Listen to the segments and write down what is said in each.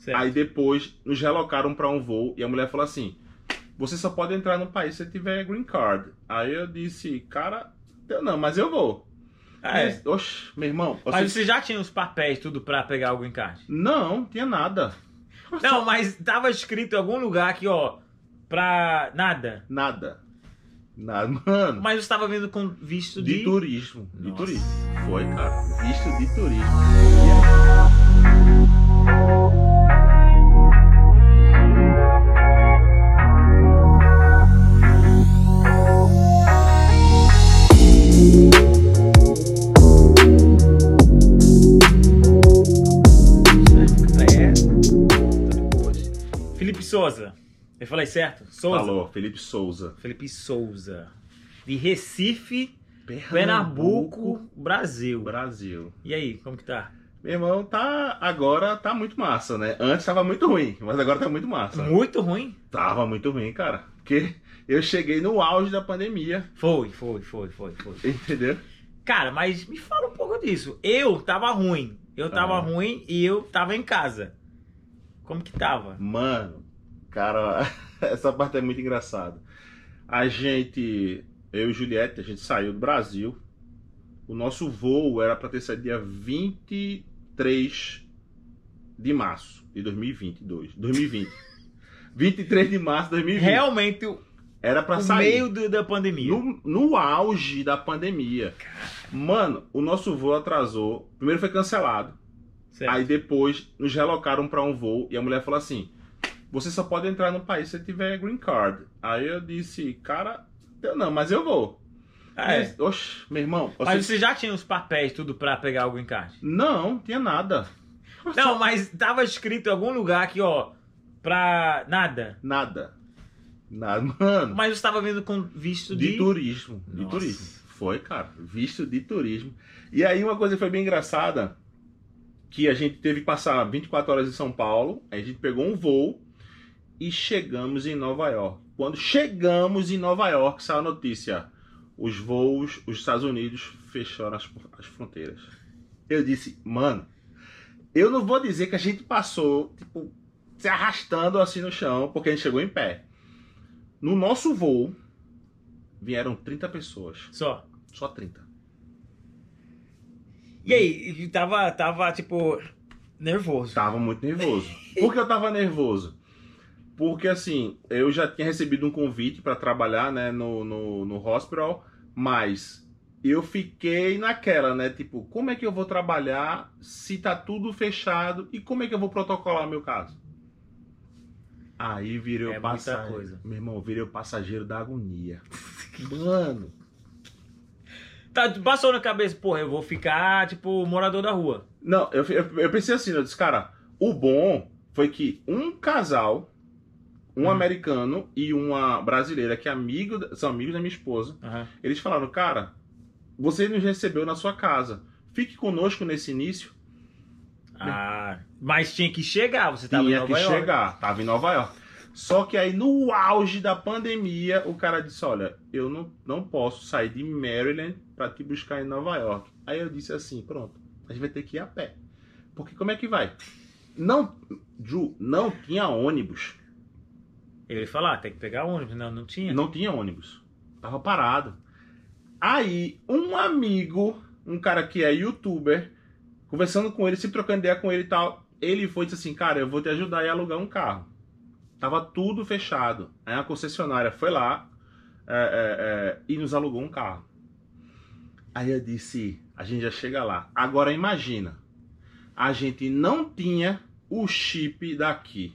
Certo. Aí depois nos relocaram pra um voo e a mulher falou assim: Você só pode entrar no país se tiver green card. Aí eu disse, cara, eu não, mas eu vou. Ah, é. Oxe, meu irmão, você... Mas você já tinha os papéis tudo pra pegar o green card? não, tinha nada. Não, mas tava escrito em algum lugar aqui, ó, pra nada. Nada. Nada, mano. Mas eu estava vindo com visto de... De turismo. De Nossa. turismo. Foi, cara. Visto de turismo. É. falei certo? Souza? Falou, Felipe Souza. Felipe Souza. De Recife, Pernambuco, Brasil. Brasil. E aí, como que tá? Meu irmão, tá. Agora tá muito massa, né? Antes tava muito ruim, mas agora tá muito massa. Muito ruim? Tava muito ruim, cara. Porque eu cheguei no auge da pandemia, Foi, foi, foi, foi, foi. entendeu? Cara, mas me fala um pouco disso. Eu tava ruim. Eu tava Ah. ruim e eu tava em casa. Como que tava? Mano, cara, essa parte é muito engraçada. A gente, eu e Juliette, a gente saiu do Brasil. O nosso voo era pra ter saído dia 23 de março de 2022. 2020. 23 de março de 2020. Realmente, Era pra o sair. meio do- da pandemia. No, no auge da pandemia. Mano, o nosso voo atrasou. Primeiro foi cancelado. Certo. Aí depois nos relocaram pra um voo e a mulher falou assim: Você só pode entrar no país se tiver green card. Aí eu disse, cara, eu não, mas eu vou. Ah, é. Mas, oxe, meu irmão, você... Mas você já tinha os papéis tudo pra pegar o green card? não, tinha nada. Não, mas tava escrito em algum lugar aqui, ó, pra nada. Nada. Nada, mano. Mas eu estava vindo com visto de... De turismo. De Nossa. turismo. Foi, cara. Visto de turismo. E aí uma coisa que foi bem engraçada, que a gente teve que passar 24 horas em São Paulo, aí a gente pegou um voo e chegamos em Nova York. Quando chegamos em Nova York, saiu a notícia. Os voos, os Estados Unidos fecharam as, as fronteiras. Eu disse, mano, eu não vou dizer que a gente passou, tipo, se arrastando assim no chão, porque a gente chegou em pé. No nosso voo, vieram 30 pessoas. Só. Só 30. E aí, tava, tava, tipo, nervoso. Tava muito nervoso. Por que eu tava nervoso? Porque assim, eu já tinha recebido um convite para trabalhar, né, no, no, no hospital, mas eu fiquei naquela, né, tipo, como é que eu vou trabalhar se tá tudo fechado e como é que eu vou protocolar meu caso? Aí virei É o passageiro. coisa. Meu irmão, virei o passageiro da agonia. Mano, Tá, passou na cabeça, porra, eu vou ficar, tipo, morador da rua. Não, eu, eu, eu pensei assim, eu disse, cara, o bom foi que um casal, um Hum. americano e uma brasileira, que é amigo, são amigos da minha esposa, Aham. eles falaram, cara, você nos recebeu na sua casa, fique conosco nesse início. Ah, mas tinha que chegar, você tava em Tinha Nova que York. chegar, tava em Nova York. Só que aí, no auge da pandemia, o cara disse, olha, eu não, não posso sair de Maryland pra te buscar em Nova York. Aí eu disse assim, pronto, a gente vai ter que ir a pé. Porque como é que vai? Não, Ju, não tinha ônibus. Ele falou, ah, tem que pegar ônibus. Não, não tinha. Não tinha ônibus. Tava parado. Aí, um amigo, um cara que é youtuber, conversando com ele, se trocando ideia com ele e tal, ele foi e disse assim, cara, eu vou te ajudar a alugar um carro. Tava tudo fechado. Aí a concessionária foi lá é, é, é, e nos alugou um carro. Aí eu disse, a gente já chega lá. Agora imagina, a gente não tinha o chip daqui.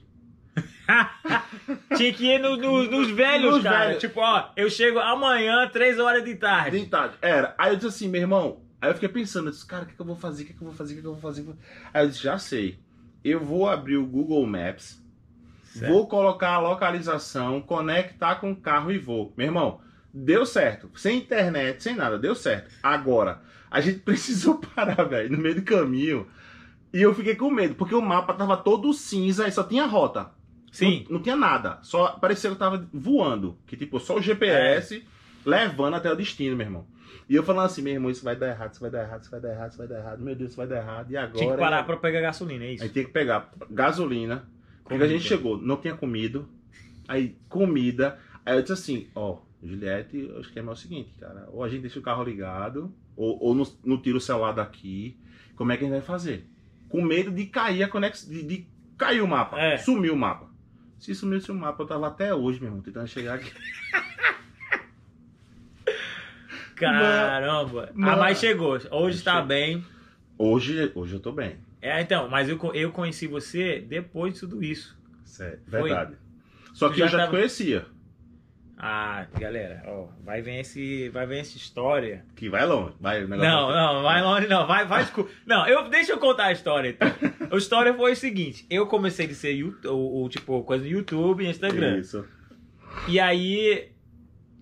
Tinha que ir no- no- nos velhos, Nos cara. velhos. Tipo, ó, eu chego amanhã, três horas de tarde. De tarde. Era. Aí eu disse assim, meu irmão. Aí eu fiquei pensando, eu disse, cara, o que, que eu vou fazer? O que, que eu vou fazer? O que, que eu vou fazer? Aí eu disse, já sei. Eu vou abrir o Google Maps, Certo. vou colocar a localização, conectar com o carro e vou. Meu irmão, deu certo. Sem internet, sem nada, deu certo. Agora, a gente precisou parar, velho, no meio do caminho. E eu fiquei com medo, porque o mapa tava todo cinza e só tinha rota. Sim. Não, não tinha nada. Só parecia que eu tava voando. Que tipo, só o GPS levando até o destino, meu irmão. E eu falando assim, meu irmão, isso vai dar errado, isso vai dar errado, isso vai dar errado, isso vai dar errado, meu Deus, isso vai dar errado. E agora? Tinha que parar E pra pegar gasolina, é isso? Aí tinha que pegar gasolina. Porque a gente chegou, não tinha comido. Aí, comida. Aí eu disse assim, ó, Juliette, o esquema é o seguinte, cara. Ou a gente deixa o carro ligado, ou, ou não, não tira o celular daqui. Como é que a gente vai fazer? Com medo de cair a conexão, de, de cair o mapa. É. Sumiu o mapa. Se sumisse o mapa, eu tava até hoje, meu irmão, tentando chegar aqui. Caramba. Mano. Ah, mas chegou. Hoje tá Chegou. bem. Hoje, hoje eu tô bem. É, então, mas eu, eu conheci você depois de tudo isso. Sério, Foi. verdade. Só que Já eu já tava- te conhecia. Ah, galera, ó, vai ver esse, vai ver essa história. Que vai longe. Vai, Não, não, vai longe não, vai, vai. Não, eu, deixa eu contar a história então. A história foi o seguinte, eu comecei a ser YouTube, o, o, tipo, coisa no YouTube e Instagram. Isso. E aí,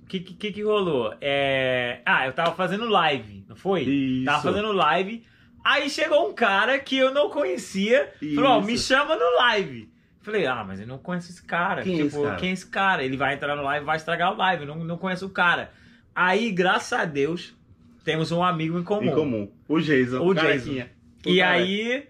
o que, que que rolou? É... Ah, eu tava fazendo live, não foi? Isso. Tava fazendo live, aí chegou um cara que eu não conhecia, falou, Isso. me chama no live. Falei, ah, mas eu não conheço esse cara. Quem é tipo, esse cara? quem é esse cara? Ele vai entrar no live e vai estragar o live, eu não, não conheço o cara. Aí, graças a Deus, temos um amigo em comum. Em comum. O Jason. O. O E cara- aí,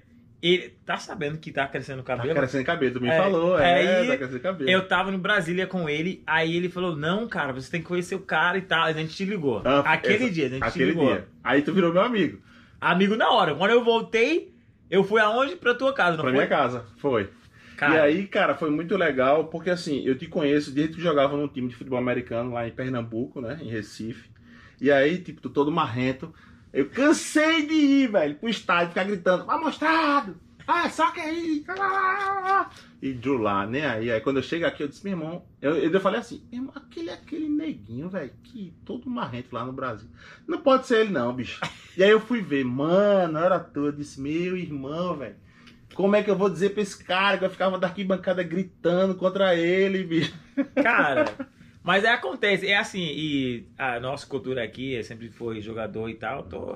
ele tá sabendo que tá crescendo o Tá cabelo? crescendo cabelo, tu me É, falou, é, aí tá crescendo cabelo. Eu tava em Brasília com ele, aí ele falou: Não, cara, você tem que conhecer o cara e tal. A gente te ligou. Ah, Aquele essa- dia, a gente te ligou. dia. Aí tu virou meu amigo. Amigo na hora. Quando eu voltei, eu fui aonde? Pra tua casa, não pra foi? minha casa. Foi. Cara, E aí, cara, foi muito legal, porque assim, eu te conheço desde que jogava num time de futebol americano lá em Pernambuco, né? Em Recife. E aí, tipo, tu todo marrento. Eu cansei de ir, velho, pro estádio, ficar gritando, vai mostrado! Ah, só que aí! E Drew lá, nem aí. Aí quando eu chego aqui, eu disse, meu irmão, eu, eu falei assim, irmão, aquele é aquele neguinho, velho, que todo marrento lá no Brasil. Não pode ser ele não, bicho. E aí eu fui ver, mano, era toda, eu disse, meu irmão, velho. Como é que eu vou dizer pra esse cara que eu ficava da arquibancada gritando contra ele, bicho? cara. Mas é, acontece, é assim, e a nossa cultura aqui sempre foi jogador e tal, tô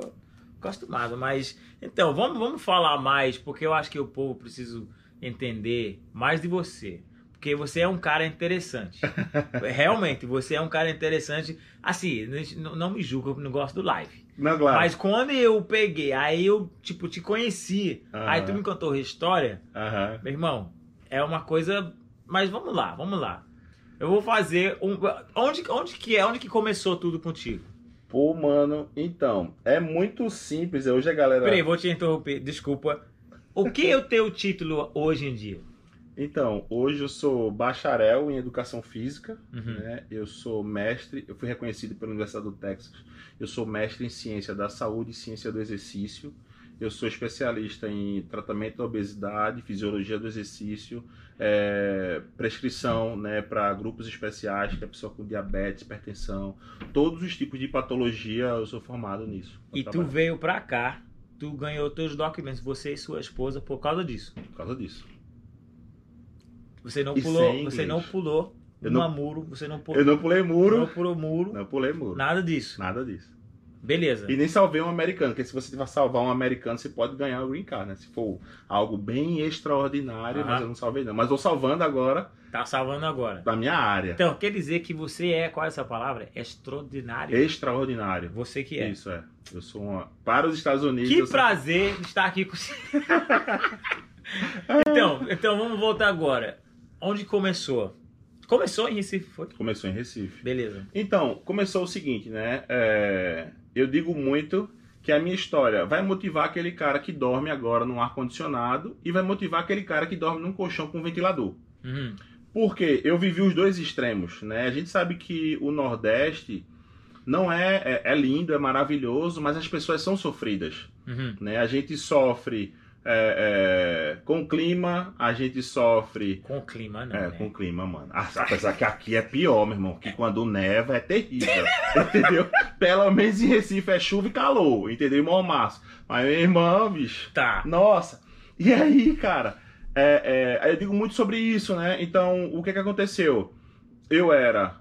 acostumado, mas. Então, vamos, vamos falar mais, porque eu acho que o povo precisa entender mais de você. Porque você é um cara interessante. Realmente, você é um cara interessante. Assim, não, não me julga, eu não gosto do live. Não, claro. Mas quando eu peguei, aí eu, tipo, te conheci, aí tu me contou a história, meu irmão, é uma coisa. Mas vamos lá, vamos lá. Eu vou fazer um. Onde, onde que é? Onde que começou tudo contigo? Pô, mano, então, é muito simples. Hoje a galera. Peraí, vou te interromper, desculpa. O que é o teu título hoje em dia? Então, hoje eu sou bacharel em educação física, Uhum. né? Eu sou mestre, eu fui reconhecido pela Universidade do Texas. Eu sou mestre em ciência da saúde e ciência do exercício. Eu sou especialista em tratamento da obesidade, fisiologia do exercício, é, prescrição né, para grupos especiais, que é pessoa com diabetes, hipertensão, todos os tipos de patologia eu sou formado nisso. E tu trabalho veio pra cá, tu ganhou teus documentos, você e sua esposa, por causa disso. por causa disso. Você não E pulou, você não pulou Eu não- muro, você não pulou, Eu não pulei muro, não pulou muro, não pulei muro, nada disso. nada disso. Beleza. E nem salvei um americano, porque se você salvar um americano, você pode ganhar o green card, né? Se for algo bem extraordinário, Aham. mas eu não salvei não. Mas vou salvando agora Tá salvando agora. da minha área. Então, quer dizer que você é, qual é essa palavra? Extraordinário. Extraordinário. Você que é. Isso é. Eu sou uma... Para os Estados Unidos. Que eu sou- prazer estar aqui com você. então, então, vamos voltar agora. Onde começou? Começou em Recife, foi? Começou em Recife. Beleza. Então, começou o seguinte, né? É, Eu digo muito que a minha história vai motivar aquele cara que dorme agora num ar-condicionado e vai motivar aquele cara que dorme num colchão com ventilador. Uhum. Porque eu vivi os dois extremos, né? A gente sabe que o Nordeste não é, é, é lindo, é maravilhoso, mas as pessoas são sofridas, Uhum. né? A gente sofre é, é, com o clima, a gente sofre Com o clima, não. é, né? com o clima, mano. Ah, Apesar que aqui é pior, meu irmão, que quando neva é terrível, entendeu? Pelo menos em Recife é chuva e calor, entendeu? E mormaço. Mas, meu irmão, bicho, Tá. nossa! E aí, cara, é, é, eu digo muito sobre isso, né? Então, o que que aconteceu? Eu era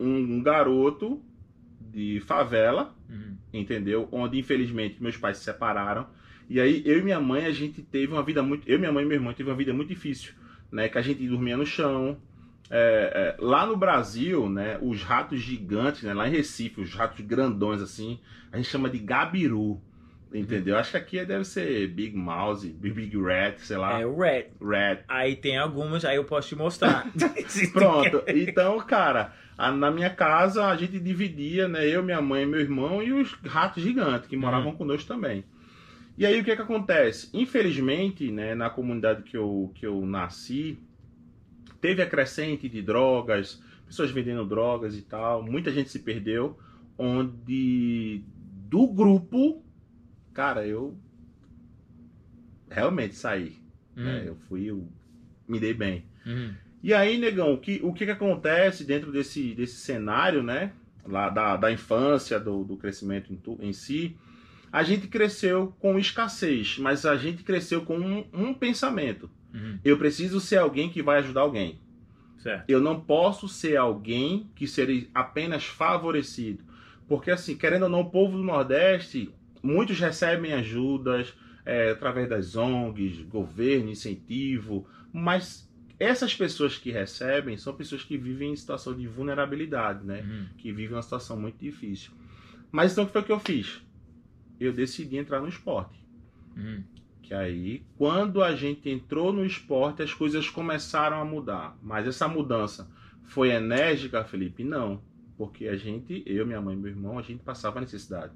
um garoto de favela, Uhum. entendeu? Onde, infelizmente, meus pais se separaram. E aí, eu e minha mãe, a gente teve uma vida muito... Eu, minha mãe e meu irmão teve uma vida muito difícil, né? Que a gente dormia no chão, É, é, lá no Brasil, né, os ratos gigantes, né, lá em Recife, os ratos grandões assim, a gente chama de gabiru. Entendeu? Acho que aqui deve ser Big Mouse, Big Rat, sei lá. É o Red. Rat. Aí tem algumas, aí eu posso te mostrar. Pronto. Então, cara, a- na minha casa a gente dividia, né? Eu, minha mãe, meu irmão e os ratos gigantes que moravam conosco também. E aí o que que acontece? Infelizmente, né, na comunidade que eu, que eu nasci, teve a crescente de drogas, pessoas vendendo drogas e tal, muita gente se perdeu, onde do grupo, cara, eu realmente saí. né? Hum, Eu fui, eu me dei bem. hum, E aí, negão, o que, o que, que acontece dentro desse, desse cenário, né? Lá da, da infância, do, do crescimento em, tu- em si, a gente cresceu com escassez, mas a gente cresceu com um, um pensamento. hum. Eu preciso ser alguém que vai ajudar alguém. Certo. Eu não posso ser alguém que seria apenas favorecido. Porque, assim, querendo ou não, o povo do Nordeste, muitos recebem ajudas é, através das ONGs, governo, incentivo, mas essas pessoas que recebem são pessoas que vivem em situação de vulnerabilidade, né? Hum, Que vivem uma situação muito difícil. Mas então o que foi que eu fiz? Eu decidi entrar no esporte. hum. Que aí, quando a gente entrou no esporte, as coisas começaram a mudar. Mas essa mudança foi enérgica, Felipe? Não. Porque a gente, eu, minha mãe e meu irmão, a gente passava necessidade.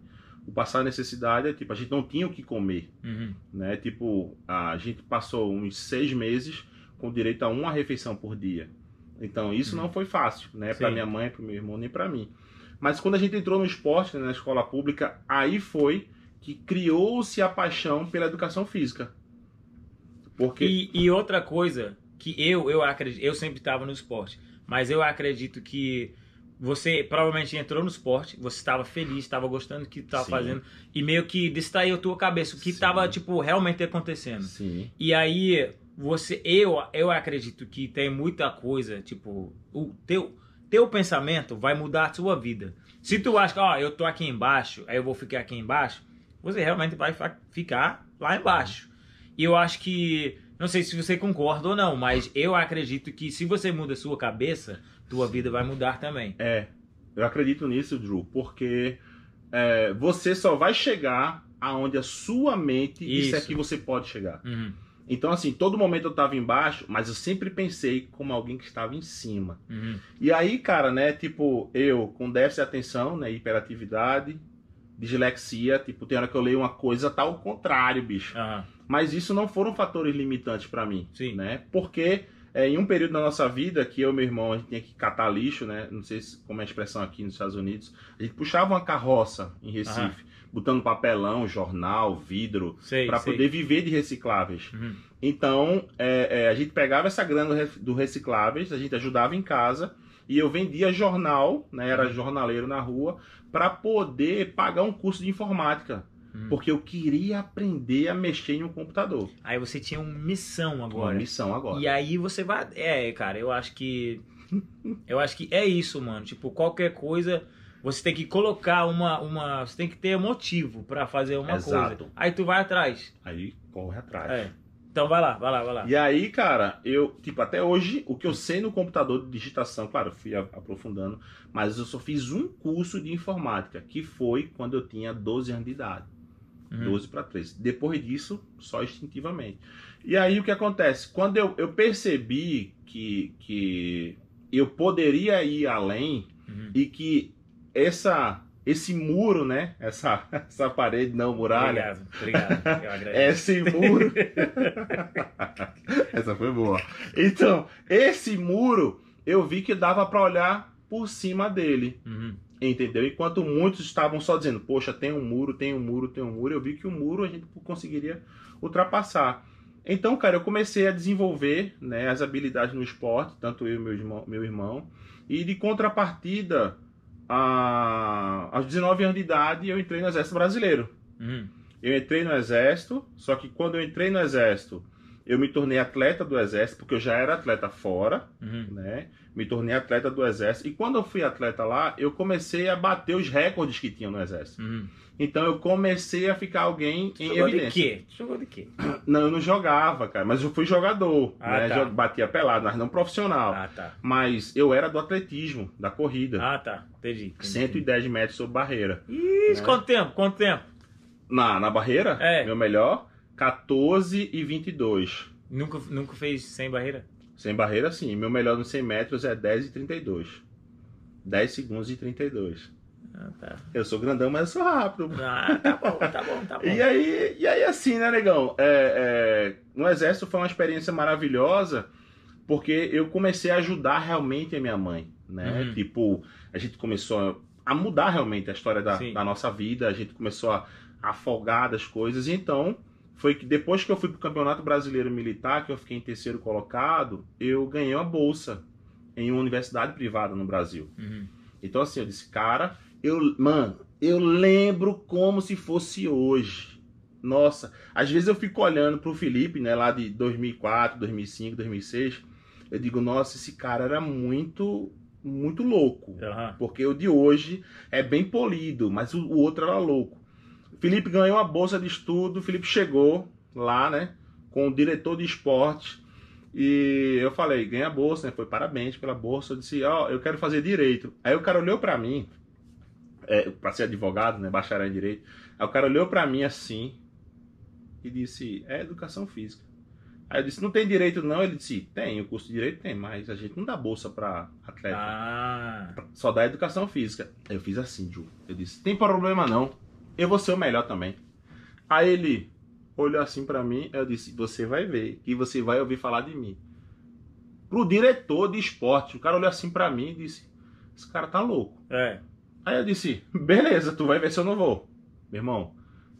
O passar necessidade é tipo, a gente não tinha o que comer, Uhum. né? Tipo, a gente passou uns seis meses com direito a uma refeição por dia. Então, isso Uhum. não foi fácil, né? Para minha mãe, para meu irmão, nem para mim. Mas quando a gente entrou no esporte, né, na escola pública, aí foi que criou-se a paixão pela educação física. Porque E, e outra coisa que eu eu acredito, eu sempre estava no esporte, mas eu acredito que você provavelmente entrou no esporte, você estava feliz, estava gostando do que estava fazendo e meio que distraiu a tua cabeça o que estava tipo realmente acontecendo. sim, E aí você eu eu acredito que tem muita coisa, tipo, o teu teu pensamento vai mudar a sua vida. Se tu acha que, ó, eu tô aqui embaixo, aí eu vou ficar aqui embaixo, você realmente vai ficar lá embaixo. E eu acho que, não sei se você concorda ou não, mas eu acredito que se você muda a sua cabeça, tua vida vai mudar também. é. Eu acredito nisso, Drew, porque é, você só vai chegar aonde a sua mente Isso. que você pode chegar. Uhum, Então, assim, todo momento eu estava embaixo, mas eu sempre pensei como alguém que estava em cima. uhum, E aí, cara, né, tipo, eu com déficit de atenção, né, hiperatividade, dislexia, tipo, tem hora que eu leio uma coisa, tá ao contrário, bicho. aham, Mas isso não foram fatores limitantes pra mim, Sim. né? Porque é, em um período da nossa vida que eu e meu irmão a gente tinha que catar lixo, né? Não sei se, como é a expressão aqui nos Estados Unidos, a gente puxava uma carroça em Recife, botando papelão, jornal, vidro, sei. poder viver de recicláveis. Uhum, Então, é, é, a gente pegava essa grana do re- do recicláveis, a gente ajudava em casa e eu vendia jornal, né, era jornaleiro na rua, para poder pagar um curso de informática, uhum. porque eu queria aprender a mexer em um computador. Aí você tinha uma missão Uma agora. missão agora. E aí você vai. É, cara, eu acho que. Eu acho que é isso, mano. Tipo, qualquer coisa. Você tem que colocar uma. uma você tem que ter motivo pra fazer uma Exato. coisa. Aí tu vai atrás. Aí corre atrás. É. Então vai lá, vai lá, vai lá. E aí, cara, eu, tipo, até hoje, o que eu sei no computador de digitação, claro, eu fui aprofundando, mas eu só fiz um curso de informática, que foi quando eu tinha 12 anos de idade. Uhum. 12 para 13. Depois disso, só instintivamente. E aí o que acontece? Quando eu, eu percebi que, que eu poderia ir além Uhum. e que essa, esse muro, né? Essa, essa parede não muralha. Obrigado, obrigado. Eu agradeço. Esse muro. Essa foi boa. Então, esse muro, eu vi que dava para olhar por cima dele. Uhum. Entendeu? Enquanto muitos estavam só dizendo, poxa, tem um muro, tem um muro, tem um muro, eu vi que o muro a gente conseguiria ultrapassar. Então, cara, eu comecei a desenvolver né, as habilidades no esporte, tanto eu e meu irmão, meu irmão. E de contrapartida, a, aos 19 anos de idade, eu entrei no Exército Brasileiro. Uhum. Eu entrei no Exército, só que quando eu entrei no Exército, eu me tornei atleta do exército, porque eu já era atleta fora, Uhum. né? Me tornei atleta do exército. E quando eu fui atleta lá, eu comecei a bater os recordes que tinha no exército. Uhum. Então eu comecei a ficar alguém em Jogou de evidência. quê? Jogou de quê? Não, eu não jogava, cara, mas eu fui jogador, Ah, né? tá. Batia pelado, mas não profissional. Ah, tá. Mas eu era do atletismo, da corrida. Ah, tá. Entendi. entendi. 110 metros sobre barreira. Isso, né? quanto tempo? Quanto tempo? Na, na barreira, É. meu melhor, 14 e 22. Nunca, nunca fez sem barreira? Sem barreira, sim. Meu melhor nos 100 metros é 10 e 32. 10 segundos e 32. Ah, tá. Eu sou grandão, mas eu sou rápido. Ah, tá bom, tá bom, tá bom. E aí, e aí assim, né, negão? É, é, no exército foi uma experiência maravilhosa, porque eu comecei a ajudar realmente a minha mãe, né? Uhum. Tipo, a gente começou a mudar realmente a história da, da nossa vida, a gente começou a afogar das coisas, e então foi que depois que eu fui pro Campeonato Brasileiro Militar, que eu fiquei em terceiro colocado, eu ganhei uma bolsa em uma universidade privada no Brasil. Uhum. Então, assim, eu disse, cara, eu, mano, eu lembro como se fosse hoje. Nossa, às vezes eu fico olhando pro Felipe, né, lá de 2004, 2005, 2006, eu digo, nossa, esse cara era muito, muito louco. Aham. Porque o de hoje é bem polido, mas o, o outro era louco. Felipe ganhou a bolsa de estudo, Felipe chegou lá, né, com o diretor de esporte, e eu falei, ganha a bolsa, né, foi parabéns pela bolsa, eu disse, ó, eu quero fazer direito. Aí o cara olhou pra mim, é, pra ser advogado, né, bacharel em direito, aí o cara olhou pra mim assim, e disse, é educação física. Aí eu disse, não tem direito não? Ele disse, tem, o curso de direito tem, mas a gente não dá bolsa pra atleta Ah, só dá educação física. Eu fiz assim, Ju. Eu disse, tem problema não. Eu vou ser o melhor também. Aí ele olhou assim pra mim, eu disse, você vai ver e você vai ouvir falar de mim. Pro diretor de esporte, o cara olhou assim pra mim e disse, esse cara tá louco. é. Aí eu disse, beleza, tu vai ver se eu não vou. Meu irmão,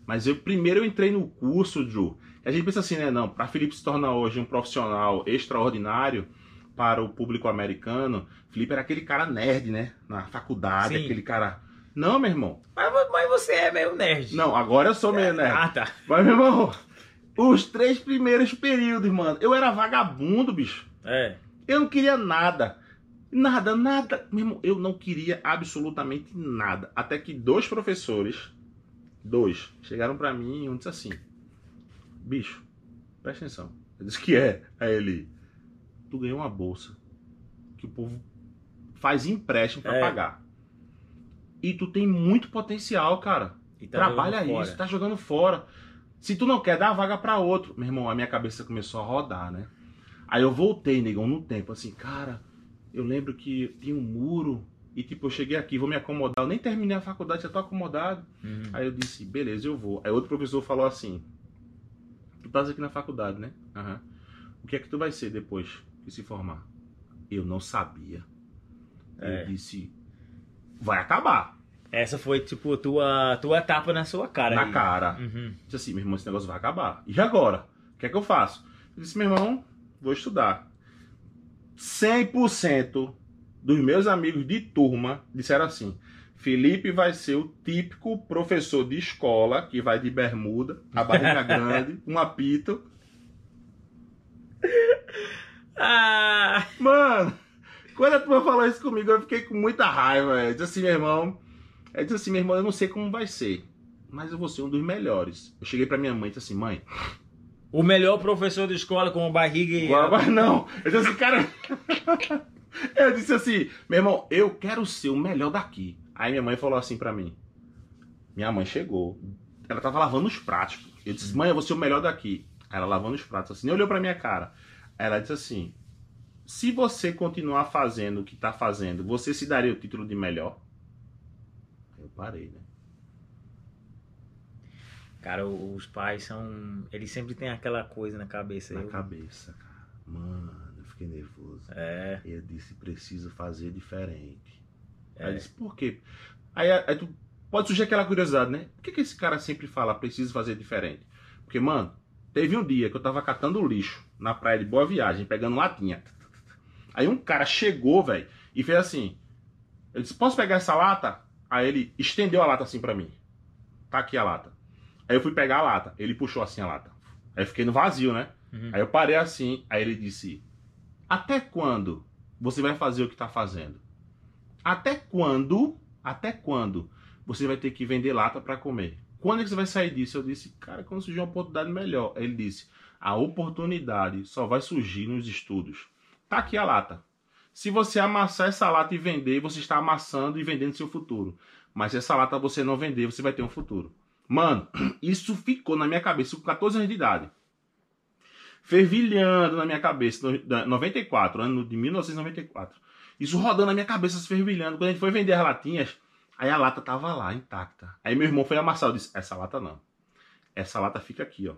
mas eu primeiro eu entrei no curso, Ju. A gente pensa assim, né, não, pra Felipe se tornar hoje um profissional extraordinário para o público americano, Felipe era aquele cara nerd, né, na faculdade, Sim. aquele cara... Não, meu irmão. Mas, mas você é meio nerd. Não, agora eu sou meio nerd. Ah, tá. Mas, meu irmão, os três primeiros períodos, mano, eu era vagabundo, bicho. É. Eu não queria nada. Nada, nada. Meu irmão, eu não queria absolutamente nada. Até que dois professores, dois, chegaram pra mim e um disse assim: Bicho, presta atenção. Eu disse que é. Aí ele: Tu ganhou uma bolsa que o povo faz empréstimo pra É. pagar. E tu tem muito potencial, cara. E tá Trabalha isso, tá jogando fora. Se tu não quer, dá a vaga pra outro. Meu irmão, a minha cabeça começou a rodar, né? Aí eu voltei, negão, no tempo, assim, cara, eu lembro que tinha um muro e, tipo, eu cheguei aqui, vou me acomodar. Eu nem terminei a faculdade, já tô acomodado. Uhum. Aí eu disse, beleza, eu vou. Aí outro professor falou assim, tu estás aqui na faculdade, né? Aham. O que é que tu vai ser depois que se formar? Eu não sabia. É. Eu disse, vai acabar. Essa foi, tipo, tua, tua tapa na sua cara. na aí. cara. Uhum. Disse assim, meu irmão, esse negócio vai acabar. E agora? O que é que eu faço? Eu disse, meu irmão, vou estudar. 100% dos meus amigos de turma disseram assim: Felipe vai ser o típico professor de escola que vai de bermuda, a barriga grande, um apito. Ah! Mano, quando a turma falou isso comigo, eu fiquei com muita raiva. Eu disse assim, meu irmão. Eu disse assim, meu irmão, eu não sei como vai ser, mas eu vou ser um dos melhores. Eu cheguei pra minha mãe e disse assim, mãe, O melhor professor de escola com barriga e. Não. Eu disse assim, cara. eu disse assim, meu irmão, eu quero ser o melhor daqui. Aí minha mãe falou assim pra mim. Minha mãe chegou. Ela tava lavando os pratos. Eu disse, mãe, eu vou ser o melhor daqui. Aí ela lavando os pratos, assim, nem olhou pra minha cara. Aí ela disse assim: se você continuar fazendo o que tá fazendo, você se daria o título de melhor? Eu parei, né? Cara, os pais são. Eles sempre têm aquela coisa na cabeça. Na Eu- cabeça, cara. Mano, eu fiquei nervoso. É. Eu disse, preciso fazer diferente. É. Aí eu disse, por quê? Aí, aí tu pode surgir aquela curiosidade, né? Por que, que esse cara sempre fala, preciso fazer diferente? Porque, mano, teve um dia que eu tava catando lixo na praia de Boa Viagem, pegando latinha. Aí um cara chegou, velho, e fez assim. Eu disse, posso pegar essa lata? Aí ele estendeu a lata assim pra mim. Tá aqui a lata. Aí eu fui pegar a lata. Ele puxou assim a lata. Aí eu fiquei no vazio, né? Uhum. Aí eu parei assim, aí ele disse: Até quando você vai fazer o que tá fazendo? Até quando, até quando você vai ter que vender lata para comer? Quando é que você vai sair disso? Eu disse, cara, quando surgir uma oportunidade melhor. Aí ele disse, a oportunidade só vai surgir nos estudos. Tá aqui a lata. Se você amassar essa lata e vender, você está amassando e vendendo seu futuro. Mas se essa lata você não vender, você vai ter um futuro. Mano, isso ficou na minha cabeça com 14 anos de idade. Fervilhando na minha cabeça, no- 94, ano de 1994. Isso rodando na minha cabeça, se fervilhando. Quando a gente foi vender as latinhas, aí a lata tava lá, intacta. Aí meu irmão foi amassar, eu disse, essa lata não. Essa lata fica aqui, ó.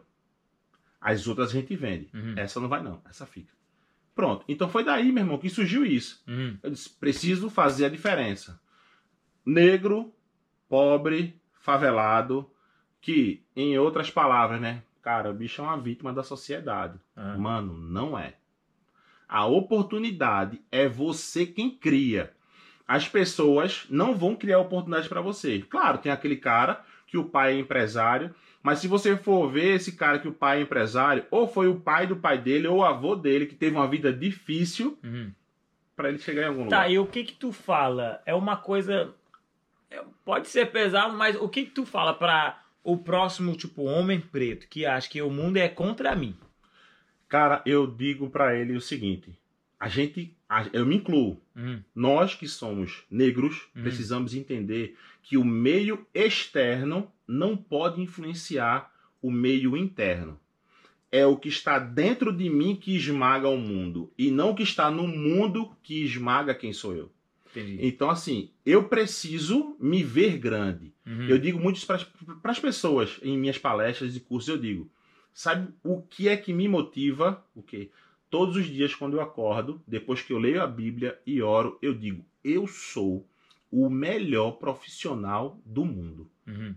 As outras a gente vende. Uhum. Essa não vai não, essa fica. Pronto. Então foi daí, meu irmão, que surgiu isso. Uhum. Eu disse, preciso fazer a diferença. Negro, pobre, favelado, que, em outras palavras, né? Cara, o bicho é uma vítima da sociedade. Ah. Mano, não é. A oportunidade é você quem cria. As pessoas não vão criar oportunidades para você. Claro, tem aquele cara que o pai é empresário, mas se você for ver esse cara que o pai é empresário, ou foi o pai do pai dele ou o avô dele que teve uma vida difícil Uhum. para ele chegar em algum Tá, lugar. e o que que tu fala? É uma coisa. é- Pode ser pesado, mas o que que tu fala pra o próximo, tipo, homem preto que acha que o mundo é contra mim? Cara, eu digo para ele o seguinte: a gente, eu me incluo. Uhum. Nós que somos negros Uhum. precisamos entender que o meio externo não pode influenciar o meio interno. É o que está dentro de mim que esmaga o mundo e não o que está no mundo que esmaga quem sou eu. Entendi. Então, assim, eu preciso me ver grande. Uhum. Eu digo muito isso para as pessoas em minhas palestras e cursos. Eu digo, sabe o que é que me motiva? O quê? Todos os dias quando eu acordo, depois que eu leio a Bíblia e oro, eu digo, eu sou o melhor profissional do mundo. Uhum.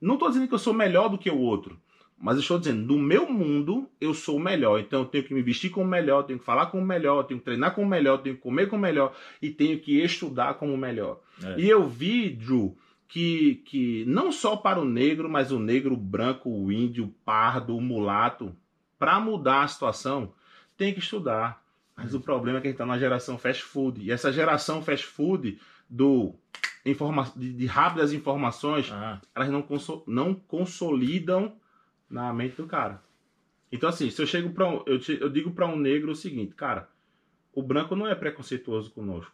Não estou dizendo que eu sou melhor do que o outro, mas estou dizendo, no meu mundo, eu sou o melhor. Então eu tenho que me vestir como o melhor, tenho que falar como o melhor, tenho que treinar como o melhor, tenho que comer como o melhor e tenho que estudar como o melhor. É. E eu vi, Drew, que, que não só para o negro, mas o negro, o branco, o índio, o pardo, o mulato, para mudar a situação, tem que estudar. Mas o problema é que a gente está na geração fast food. E essa geração fast food do informa de, de rápidas informações, Ah, elas não, conso- não consolidam na mente do cara. Então, assim, se eu chego para um, eu, te- eu digo para um negro o seguinte, cara, o branco não é preconceituoso conosco.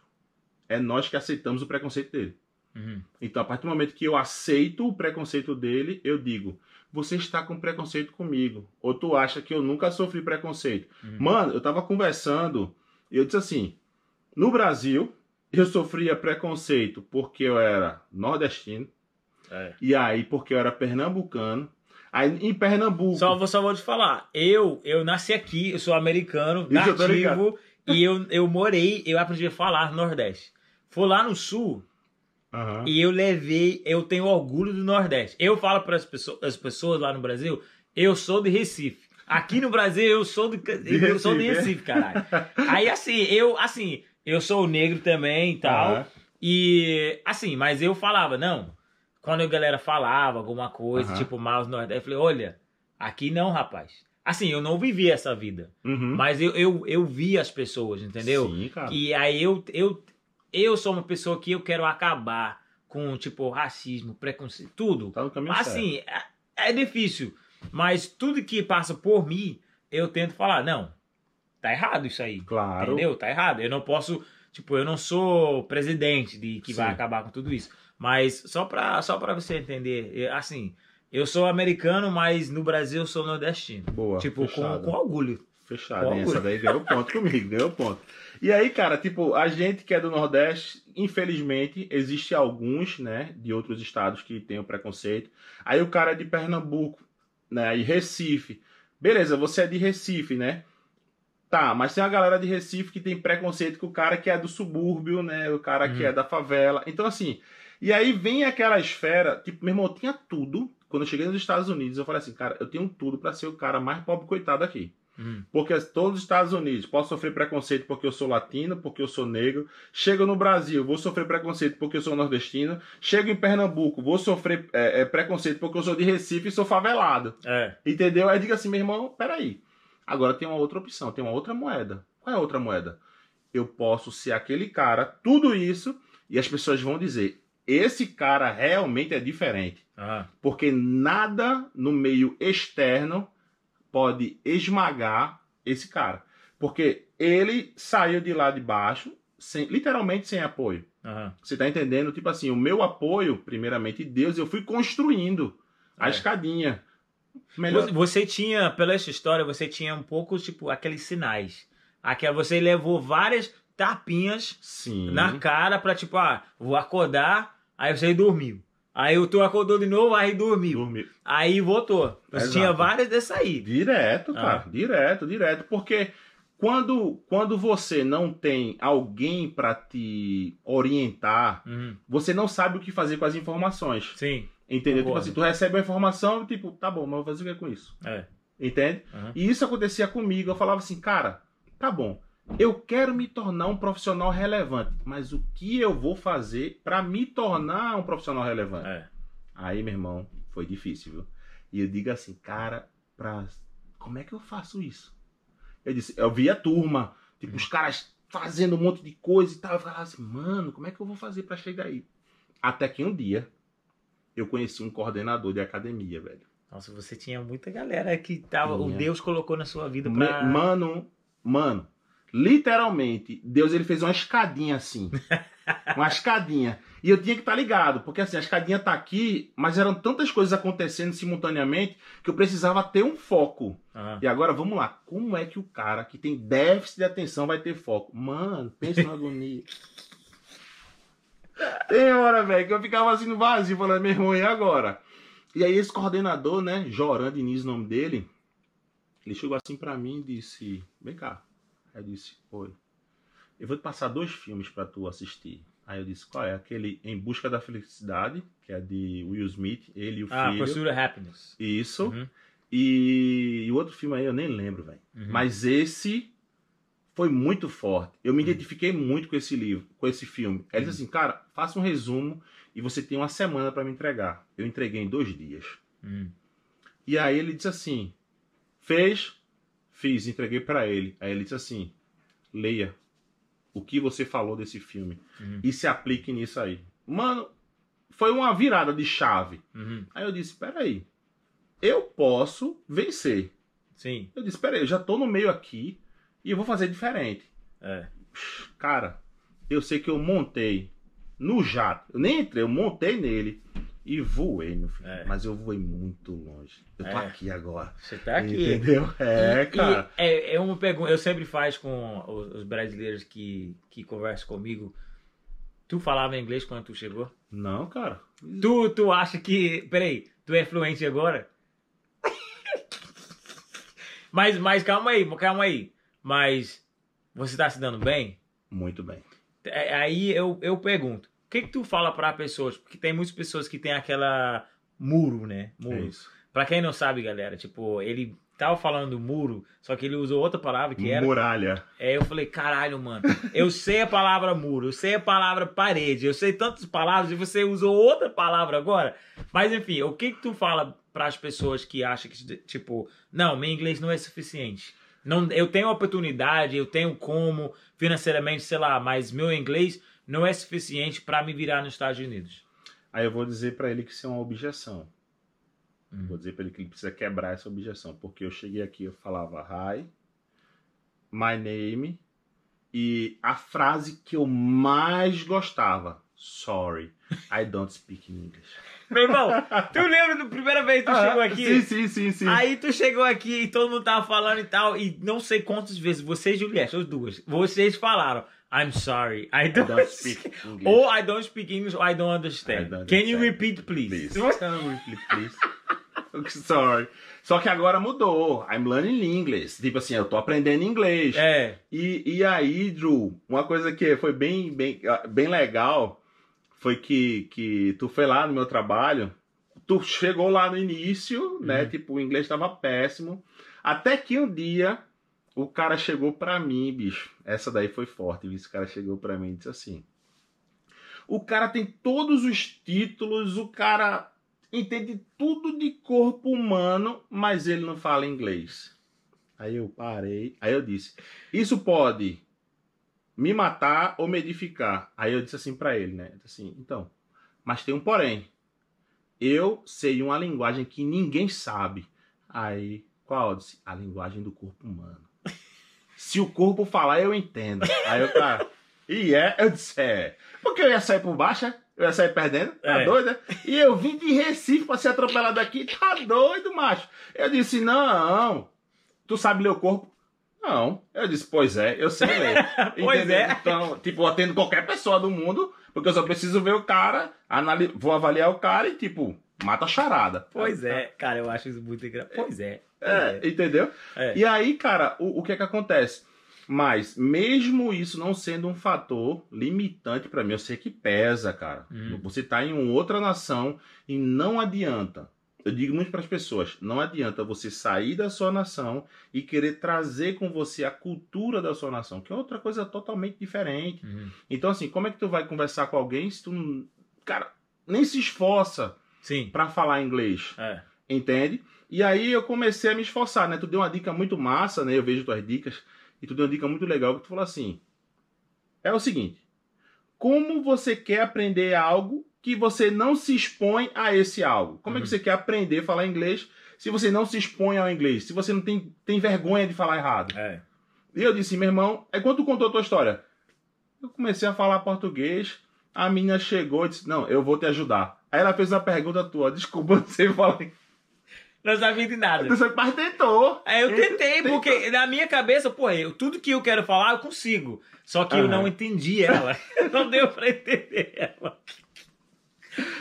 É nós que aceitamos o preconceito dele. uhum. Então, a partir do momento que eu aceito o preconceito dele, eu digo: você está com preconceito comigo. Ou tu acha que eu nunca sofri preconceito. Uhum. Mano, eu tava conversando e eu disse assim: no Brasil, eu sofria preconceito porque eu era nordestino, É. e aí porque eu era pernambucano. Aí em Pernambuco. Só, vou, só vou te falar, eu, eu nasci aqui, eu sou americano, Isso eu nativo, e eu, eu morei, eu aprendi a falar Nordeste. Fui lá no Sul, Aham. E eu levei, eu tenho orgulho do Nordeste. Eu falo para as pessoas, as pessoas lá no Brasil, eu sou de Recife. Aqui no Brasil eu sou de, eu sou de Recife, Recife, caralho. Aí assim, eu assim, eu sou negro também e tal. Aham. E assim, mas eu falava, não. Quando a galera falava alguma coisa, Aham. tipo mal Nordeste, eu falei, olha, aqui não, rapaz. Assim, eu não vivi essa vida, Uhum. mas eu, eu, eu vi as pessoas, entendeu? Sim, cara. E aí eu, eu, eu sou uma pessoa que eu quero acabar com, tipo, racismo, preconceito, tudo. Tá no caminho certo. Assim, é, é difícil. Mas tudo que passa por mim, eu tento falar, não, tá errado isso aí. Claro. Entendeu? Tá errado. Eu não posso, tipo, eu não sou presidente de que vai Sim. acabar com tudo isso. Mas só pra, só pra você entender, assim, eu sou americano, mas no Brasil eu sou nordestino. Boa. tipo, com, fechado. com orgulho. Fechado, hein? orgulho? Essa daí ganhou ponto comigo, ganhou ponto. E aí, cara, tipo, a gente que é do Nordeste, infelizmente, existe alguns, né, de outros estados que tem o preconceito. Aí o cara é de Pernambuco, né, e Recife. Beleza, você é de Recife, né? Tá, mas tem uma galera de Recife que tem preconceito com o cara que é do subúrbio, né? O cara que Uhum. é da favela. Então, assim, e aí vem aquela esfera, tipo, meu irmão, eu tinha tudo. Quando eu cheguei nos Estados Unidos, eu falei assim, cara, eu tenho tudo pra ser o cara mais pobre coitado aqui. Hum. Porque todos os Estados Unidos posso sofrer preconceito porque eu sou latino, porque eu sou negro. Chego no Brasil, vou sofrer preconceito porque eu sou nordestino. Chego em Pernambuco, vou sofrer é, é, preconceito porque eu sou de Recife e sou favelado. É. Entendeu? Aí diga assim, meu irmão, peraí. Agora tem uma outra opção, tem uma outra moeda. Qual é a outra moeda? Eu posso ser aquele cara, tudo isso, e as pessoas vão dizer: esse cara realmente é diferente. Ah, Porque nada no meio externo pode esmagar esse cara. Porque ele saiu de lá de baixo, sem, literalmente sem apoio. Você tá entendendo? Tipo assim, o meu apoio, primeiramente Deus, eu fui construindo a É. escadinha. Melhor. Você, você tinha, pela essa história, você tinha um pouco, tipo, aqueles sinais. Aquela, você levou várias tapinhas Sim. na cara pra, tipo, ah, vou acordar, aí você dormiu. Aí o tu acordou de novo, aí dormiu. Dormir. Aí voltou. Você Exato. tinha várias dessa aí. Direto, Ah. cara. Direto, direto. Porque quando, quando você não tem alguém pra te orientar, Uhum. você não sabe o que fazer com as informações. Sim. Entendeu? Tipo assim, tu recebe uma informação, tipo, tá bom, mas eu vou fazer o que com isso? É. Entende? Uhum. E isso acontecia comigo. Eu falava assim, cara, tá bom. Eu quero me tornar um profissional relevante, mas o que eu vou fazer pra me tornar um profissional relevante? É. Aí, meu irmão, foi difícil, viu? E eu digo assim, cara, pra... como é que eu faço isso? Eu disse, eu vi a turma, tipo, os caras fazendo um monte de coisa e tal. Eu falava assim, mano, como é que eu vou fazer pra chegar aí? Até que um dia eu conheci um coordenador de academia, velho. Nossa, você tinha muita galera que tava. O Tinha. Deus colocou na sua vida pra. Mano, mano, literalmente, Deus ele fez uma escadinha assim. uma escadinha. E eu tinha que estar ligado, porque assim, a escadinha tá aqui, mas eram tantas coisas acontecendo simultaneamente que eu precisava ter um foco. Aham. E agora vamos lá, como é que o cara que tem déficit de atenção vai ter foco? Mano, pensa na agonia. Tem hora, velho, que eu ficava assim no vazio, falando, meu irmão, e agora? E aí esse coordenador, né, Joran Diniz, o nome dele, ele chegou assim pra mim e disse, vem cá. Aí eu disse, oi, eu vou te passar dois filmes pra tu assistir. Aí eu disse, qual é? Aquele Em Busca da Felicidade, que é de Will Smith, ele e o Ah, filho. Pursuit of Happiness. Isso. Uhum. E, e o outro filme aí eu nem lembro, velho. Uhum. Mas esse foi muito forte. Eu me identifiquei muito com esse livro, com esse filme. Ele disse assim, cara, faça um resumo e você tem uma semana pra me entregar. Eu entreguei em dois dias. Uhum. E aí ele disse assim, fez, fiz, entreguei pra ele. Aí ele disse assim, leia o que você falou desse filme Uhum. e se aplique nisso aí. Mano, foi uma virada de chave. Uhum. Aí eu disse, peraí, eu posso vencer. Sim. Eu disse, peraí, eu já tô no meio aqui e eu vou fazer diferente. É. Cara, eu sei que eu montei no jato. Eu nem entrei, eu montei nele e voei, meu filho. É. Mas eu voei muito longe. Eu tô É. aqui agora. Você tá aqui. Entendeu? É, E- cara. e é, é uma pergunta. Eu sempre faço com os, os brasileiros que, que conversam comigo. Tu falava inglês quando tu chegou? Não, cara. Tu, tu acha que. Peraí, tu é fluente agora? mas, mas calma aí, calma aí. Mas você tá se dando bem? Muito bem. É, Aí eu, eu pergunto: o que, que tu fala pra pessoas? Porque tem muitas pessoas que tem aquela muro, né? É Muro. isso. Pra quem não sabe, galera, tipo, ele tava falando muro, só que ele usou outra palavra que era. Muralha. É, eu falei, caralho, mano, eu sei a palavra muro, eu sei a palavra parede, eu sei tantas palavras e você usou outra palavra agora. Mas enfim, o que que tu fala para as pessoas que acham que, tipo, não, meu inglês não é suficiente. Não, eu tenho oportunidade, eu tenho como financeiramente, sei lá, mas meu inglês não é suficiente para me virar nos Estados Unidos. Aí eu vou dizer pra ele que isso é uma objeção. Hum. Vou dizer pra ele que ele precisa quebrar essa objeção. Porque eu cheguei aqui, eu falava hi, my name, e a frase que eu mais gostava, sorry, I don't speak English. Meu irmão, tu lembra da primeira vez que tu chegou aqui? Sim, sim, sim, sim. Aí tu chegou aqui e todo mundo tava falando e tal, e não sei quantas vezes, você e Juliette, as duas, vocês falaram, I'm sorry, I I don't, don't speak English. Or I don't speak English or I don't understand. I don't Can you understand. repeat, please? Please. Can you repeat, please? Sorry. Só que agora mudou. I'm learning English. Tipo assim, eu tô aprendendo inglês. É, E, e aí, Drew, uma coisa que foi bem, bem, bem legal foi que, que tu foi lá no meu trabalho, tu chegou lá no início, né? Uhum. Tipo, o inglês tava péssimo. Até que um dia o cara chegou pra mim, bicho. Essa daí foi forte? Esse cara chegou pra mim e disse assim: O cara tem todos os títulos, o cara entende tudo de corpo humano, mas ele não fala inglês. Aí eu parei. Aí eu disse: Isso pode me matar ou me edificar. Aí eu disse assim pra ele, né? Assim, então, mas tem um porém. Eu sei uma linguagem que ninguém sabe. Aí, qual? Eu disse, a linguagem do corpo humano. Se o corpo falar, eu entendo. Aí o cara, e é? Eu disse, é. Porque eu ia sair por baixo, é? eu ia sair perdendo, tá É. doido, né? E eu vim de Recife pra ser atropelado aqui, tá doido, macho. Eu disse, não, tu sabe ler o corpo? Não. Eu disse, pois é, eu sei ler. Pois Entendeu? é. Então, tipo, eu atendo qualquer pessoa do mundo, porque eu só preciso ver o cara, anali- vou avaliar o cara e, tipo, mata a charada. Pois é, cara, eu acho isso muito engraçado. Pois é. É, entendeu? É. E aí, cara, o, o que é que acontece? Mas, mesmo isso não sendo um fator limitante pra mim, eu sei que pesa, cara. Uhum. Você tá em outra nação e não adianta. Eu digo muito para as pessoas, não adianta você sair da sua nação e querer trazer com você a cultura da sua nação, que é outra coisa totalmente diferente. Uhum. Então, assim, como é que tu vai conversar com alguém se tu, não- cara, nem se esforça pra falar inglês? É. Entende? E aí eu comecei a me esforçar, né? Tu deu uma dica muito massa, né? Eu vejo tuas dicas. E tu deu uma dica muito legal que tu falou assim: é o seguinte, como você quer aprender algo que você não se expõe a esse algo? Como é Uhum. que você quer aprender a falar inglês se você não se expõe ao inglês? Se você não tem, tem vergonha de falar errado? É. E eu disse, meu irmão, é quando tu contou a tua história. Eu comecei a falar português, a menina chegou e disse, não, eu vou te ajudar. Aí ela fez uma pergunta tua, desculpa, eu não sei falar. Não sabia de nada. Mas tentou. É, eu tentei, Tentou. porque na minha cabeça, pô, eu, tudo que eu quero falar, eu consigo. Só que eu Aham. não entendi ela. não deu pra entender ela.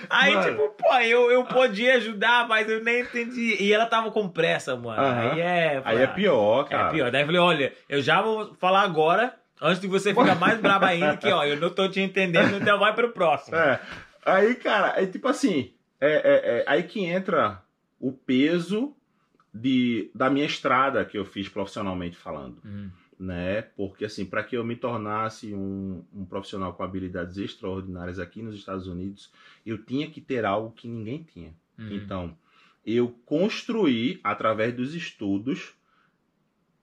Aí, Mano. tipo, pô, eu, eu podia ajudar, mas eu nem entendi. E ela tava com pressa, mano. Aí é. Aí é pior, cara. É pior. Daí eu falei, olha, eu já vou falar agora, antes de você ficar mais braba ainda, que ó, eu não tô te entendendo, então vai pro próximo. É. Aí, cara, é tipo assim, é, é- é aí que entra o peso de, da minha estrada que eu fiz profissionalmente falando, Uhum. Né? Porque assim, para que eu me tornasse um, um profissional com habilidades extraordinárias aqui nos Estados Unidos, eu tinha que ter algo que ninguém tinha. Uhum. Então, eu construí, através dos estudos,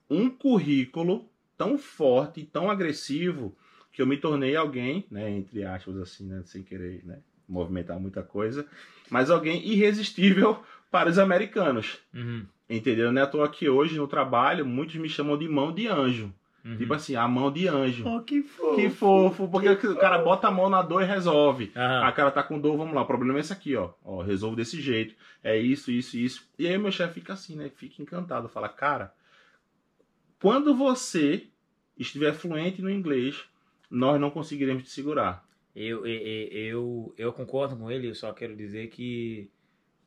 um currículo tão forte e tão agressivo que eu me tornei alguém, né, entre aspas, assim, né, sem querer né, movimentar muita coisa, mas alguém irresistível para os americanos. Uhum. Entendeu? Não é à toa que hoje no trabalho muitos me chamam de mão de anjo. Uhum. Tipo assim, a mão de anjo. Oh, que fofo. Que fofo, porque o cara bota a mão na dor e resolve. Aham. A cara tá com dor, vamos lá. O problema é esse aqui, ó. Ó, resolvo desse jeito. É isso, isso, isso. E aí meu chefe fica assim, né? Fica encantado. Fala, cara, quando você estiver fluente no inglês, nós não conseguiremos te segurar. Eu, eu, eu, eu concordo com ele, eu só quero dizer que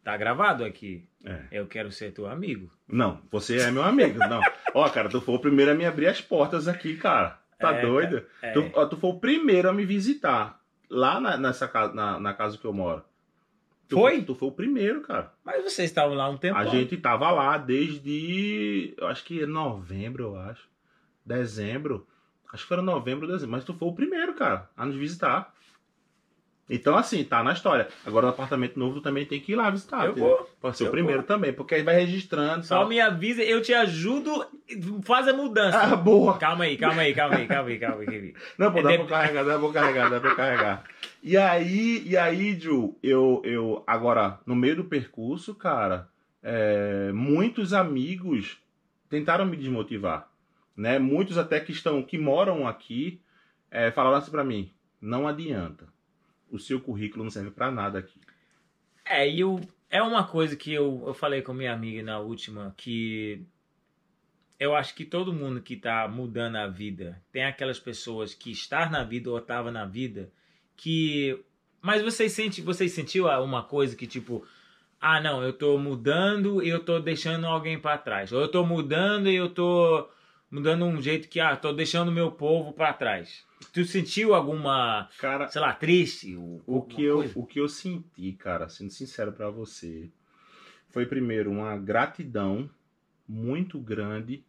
tá gravado aqui. É. Eu quero ser teu amigo. Não, você é meu amigo. Não. Ó, cara, tu foi o primeiro a me abrir as portas aqui, cara. Tá É, doido? É. Tu, ó, tu foi o primeiro a me visitar lá na, nessa casa, na, na casa que eu moro. Tu Foi? Tu foi o primeiro, cara. Mas vocês estavam lá um tempo. A gente tava lá desde. Eu acho que novembro, eu acho. Dezembro. Acho que foi novembro, dezembro. Mas tu foi o primeiro, cara, a nos visitar. Então, assim, tá na história. Agora no apartamento novo tu também tem que ir lá visitar. Eu vou. Pode ser o Eu primeiro também, porque aí vai registrando. Só tal. me avisa, eu te ajudo, faz a mudança. Ah, boa! Calma aí, calma aí, calma aí, calma aí, calma aí. Não, pô, É dá de- pra carregar, dá pra carregar, dá pra carregar. E aí, e aí, Ju, eu, eu agora, no meio do percurso, cara, é, muitos amigos tentaram me desmotivar, né? Muitos até que estão, que moram aqui, é, falaram assim pra mim, não adianta. O seu currículo não serve pra nada aqui. É, e eu, é uma coisa que eu, eu falei com minha amiga na última, que eu acho que todo mundo que tá mudando a vida, tem aquelas pessoas que estão na vida ou estavam na vida, que... Mas vocês, sente, vocês sentiu uma coisa que tipo... Ah, não, eu tô mudando e eu tô deixando alguém pra trás. Ou eu tô mudando e eu tô mudando um jeito que, ah, tô deixando meu povo pra trás. Tu sentiu alguma, Cara, sei lá, triste? ou O alguma que, eu, coisa? o que eu senti, cara, sendo sincero pra você, foi primeiro uma gratidão muito grande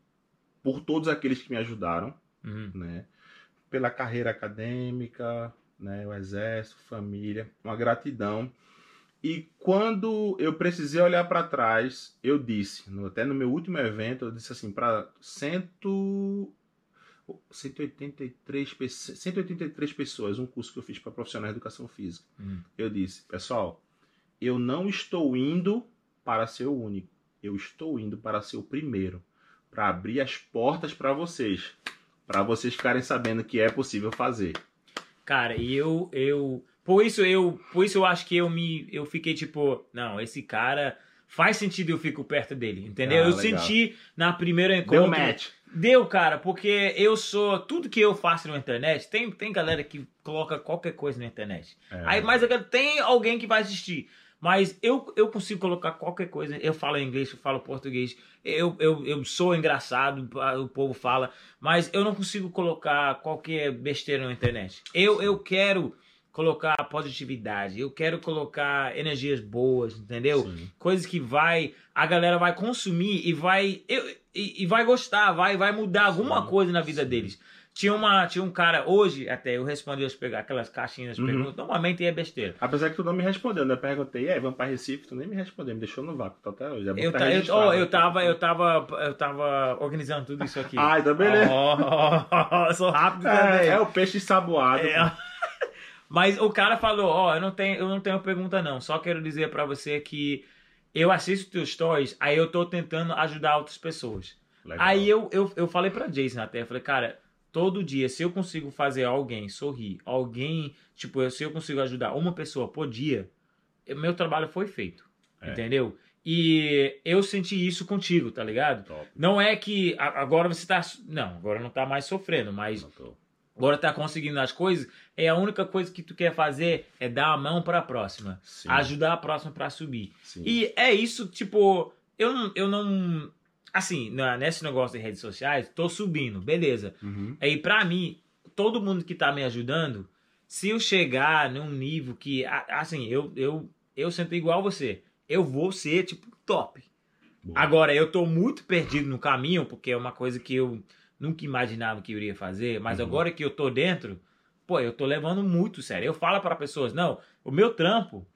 por todos aqueles que me ajudaram, Uhum. né? Pela carreira acadêmica, né? O exército, família, uma gratidão. E quando eu precisei olhar para trás, eu disse, no, até no meu último evento, eu disse assim, para cento... 183, 183 pessoas, um curso que eu fiz para profissionais de educação física. Hum. Eu disse, pessoal, eu não estou indo para ser o único, eu estou indo para ser o primeiro, para abrir as portas para vocês, para vocês ficarem sabendo que é possível fazer. Cara, e eu, eu. Por isso eu. Por isso eu acho que eu me. Eu fiquei tipo, não, esse cara. Faz sentido eu fico perto dele, entendeu? Ah, eu legal. senti na primeira encontro. Deu match. Deu, cara, porque eu sou. Tudo que eu faço na internet, tem, tem galera que coloca qualquer coisa na internet. É. Aí, mas eu- tem alguém que vai assistir. Mas eu, eu consigo colocar qualquer coisa. Eu falo inglês, eu falo português. Eu, eu, eu sou engraçado, o povo fala. Mas eu não consigo colocar qualquer besteira na internet. Eu, eu quero colocar positividade. Eu quero colocar energias boas, entendeu? Sim. coisas que vai a galera vai consumir e vai eu- e, e vai gostar, vai vai mudar alguma Sim, coisa na vida sim. deles. Tinha uma tinha um cara hoje até eu respondi as aquelas caixinhas de Uhum. perguntas, normalmente é besteira. Apesar que tu não me respondeu, né? Eu perguntei, e aí, vamos para Recife? Tu nem me respondeu, me deixou no vácuo, tá até hoje. É Eu, tá eu, oh, eu tava eu tava eu tava organizando tudo isso aqui. Ah, então beleza. Oh, eu sou rápido também. É, é o peixe saboado. É. Mas o cara falou, ó, eu não tenho, eu não tenho pergunta não, só quero dizer pra você que eu assisto teus stories, aí eu tô tentando ajudar outras pessoas. Legal. Aí eu, eu, eu falei pra Jason até, eu falei, cara, todo dia, se eu consigo fazer alguém sorrir, alguém, tipo, se eu consigo ajudar uma pessoa por dia, meu trabalho foi feito, É. entendeu? E eu senti isso contigo, tá ligado? Top. Não é que agora você tá, não, agora não tá mais sofrendo, mas. Agora tá conseguindo as coisas, é a única coisa que tu quer fazer é dar a mão pra próxima, Sim, ajudar a próxima pra subir. sim. E é isso, tipo, eu não, eu não assim, nesse negócio de redes sociais, tô subindo, beleza. Uhum. Aí pra mim, todo mundo que tá me ajudando, se eu chegar num nível que a- assim, eu eu eu sinto igual você, eu vou ser tipo top. Boa. Agora, eu tô muito perdido no caminho, porque é uma coisa que eu nunca imaginava que eu iria fazer, mas Uhum. agora que eu tô dentro, pô, eu tô levando muito sério. Eu falo para pessoas, não, o meu trampo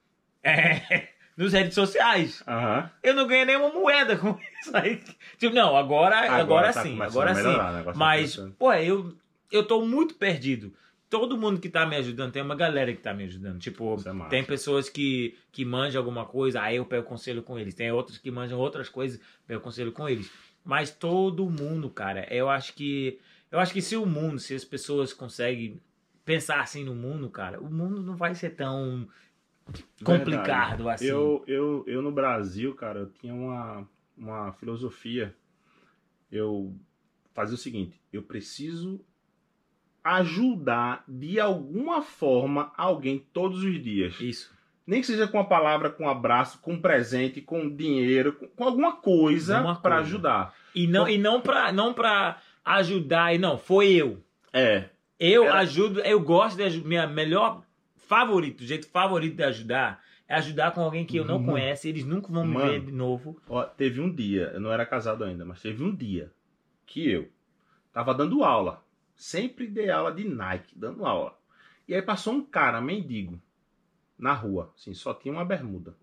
é nos redes sociais. Aham. Eu não ganhei nenhuma moeda com isso aí. Tipo, não, agora, agora, tá sim, agora sim. tá Mas, pô, eu, eu tô muito perdido. Todo mundo que tá me ajudando, tem uma galera que tá me ajudando. Tipo, é tem pessoas que, que manjam alguma coisa, aí eu pego conselho com eles. Tem outros que manjam outras coisas, pego conselho com eles. Mas todo mundo, cara, eu acho que. Eu acho que se o mundo, se as pessoas conseguem pensar assim no mundo, cara, o mundo não vai ser tão complicado Verdade. assim. Eu, eu, eu no Brasil, cara, eu tinha uma, uma filosofia. Eu fazia o seguinte: eu preciso ajudar de alguma forma alguém todos os dias. Isso. Nem que seja com a palavra, com um abraço, com um presente, com dinheiro, com, com alguma coisa para ajudar. E não, e não pra, não pra ajudar, e não, foi eu. É. Eu Era- ajudo, eu gosto de ajudar. Minha melhor favorito, o jeito favorito de ajudar é ajudar com alguém que eu não Mano. conheço, eles nunca vão me Mano. ver de novo. Ó, teve um dia, eu não era casado ainda, mas teve um dia que eu tava dando aula. Sempre dei aula de Nike, dando aula. E aí passou um cara, mendigo, na rua, assim, só tinha uma bermuda.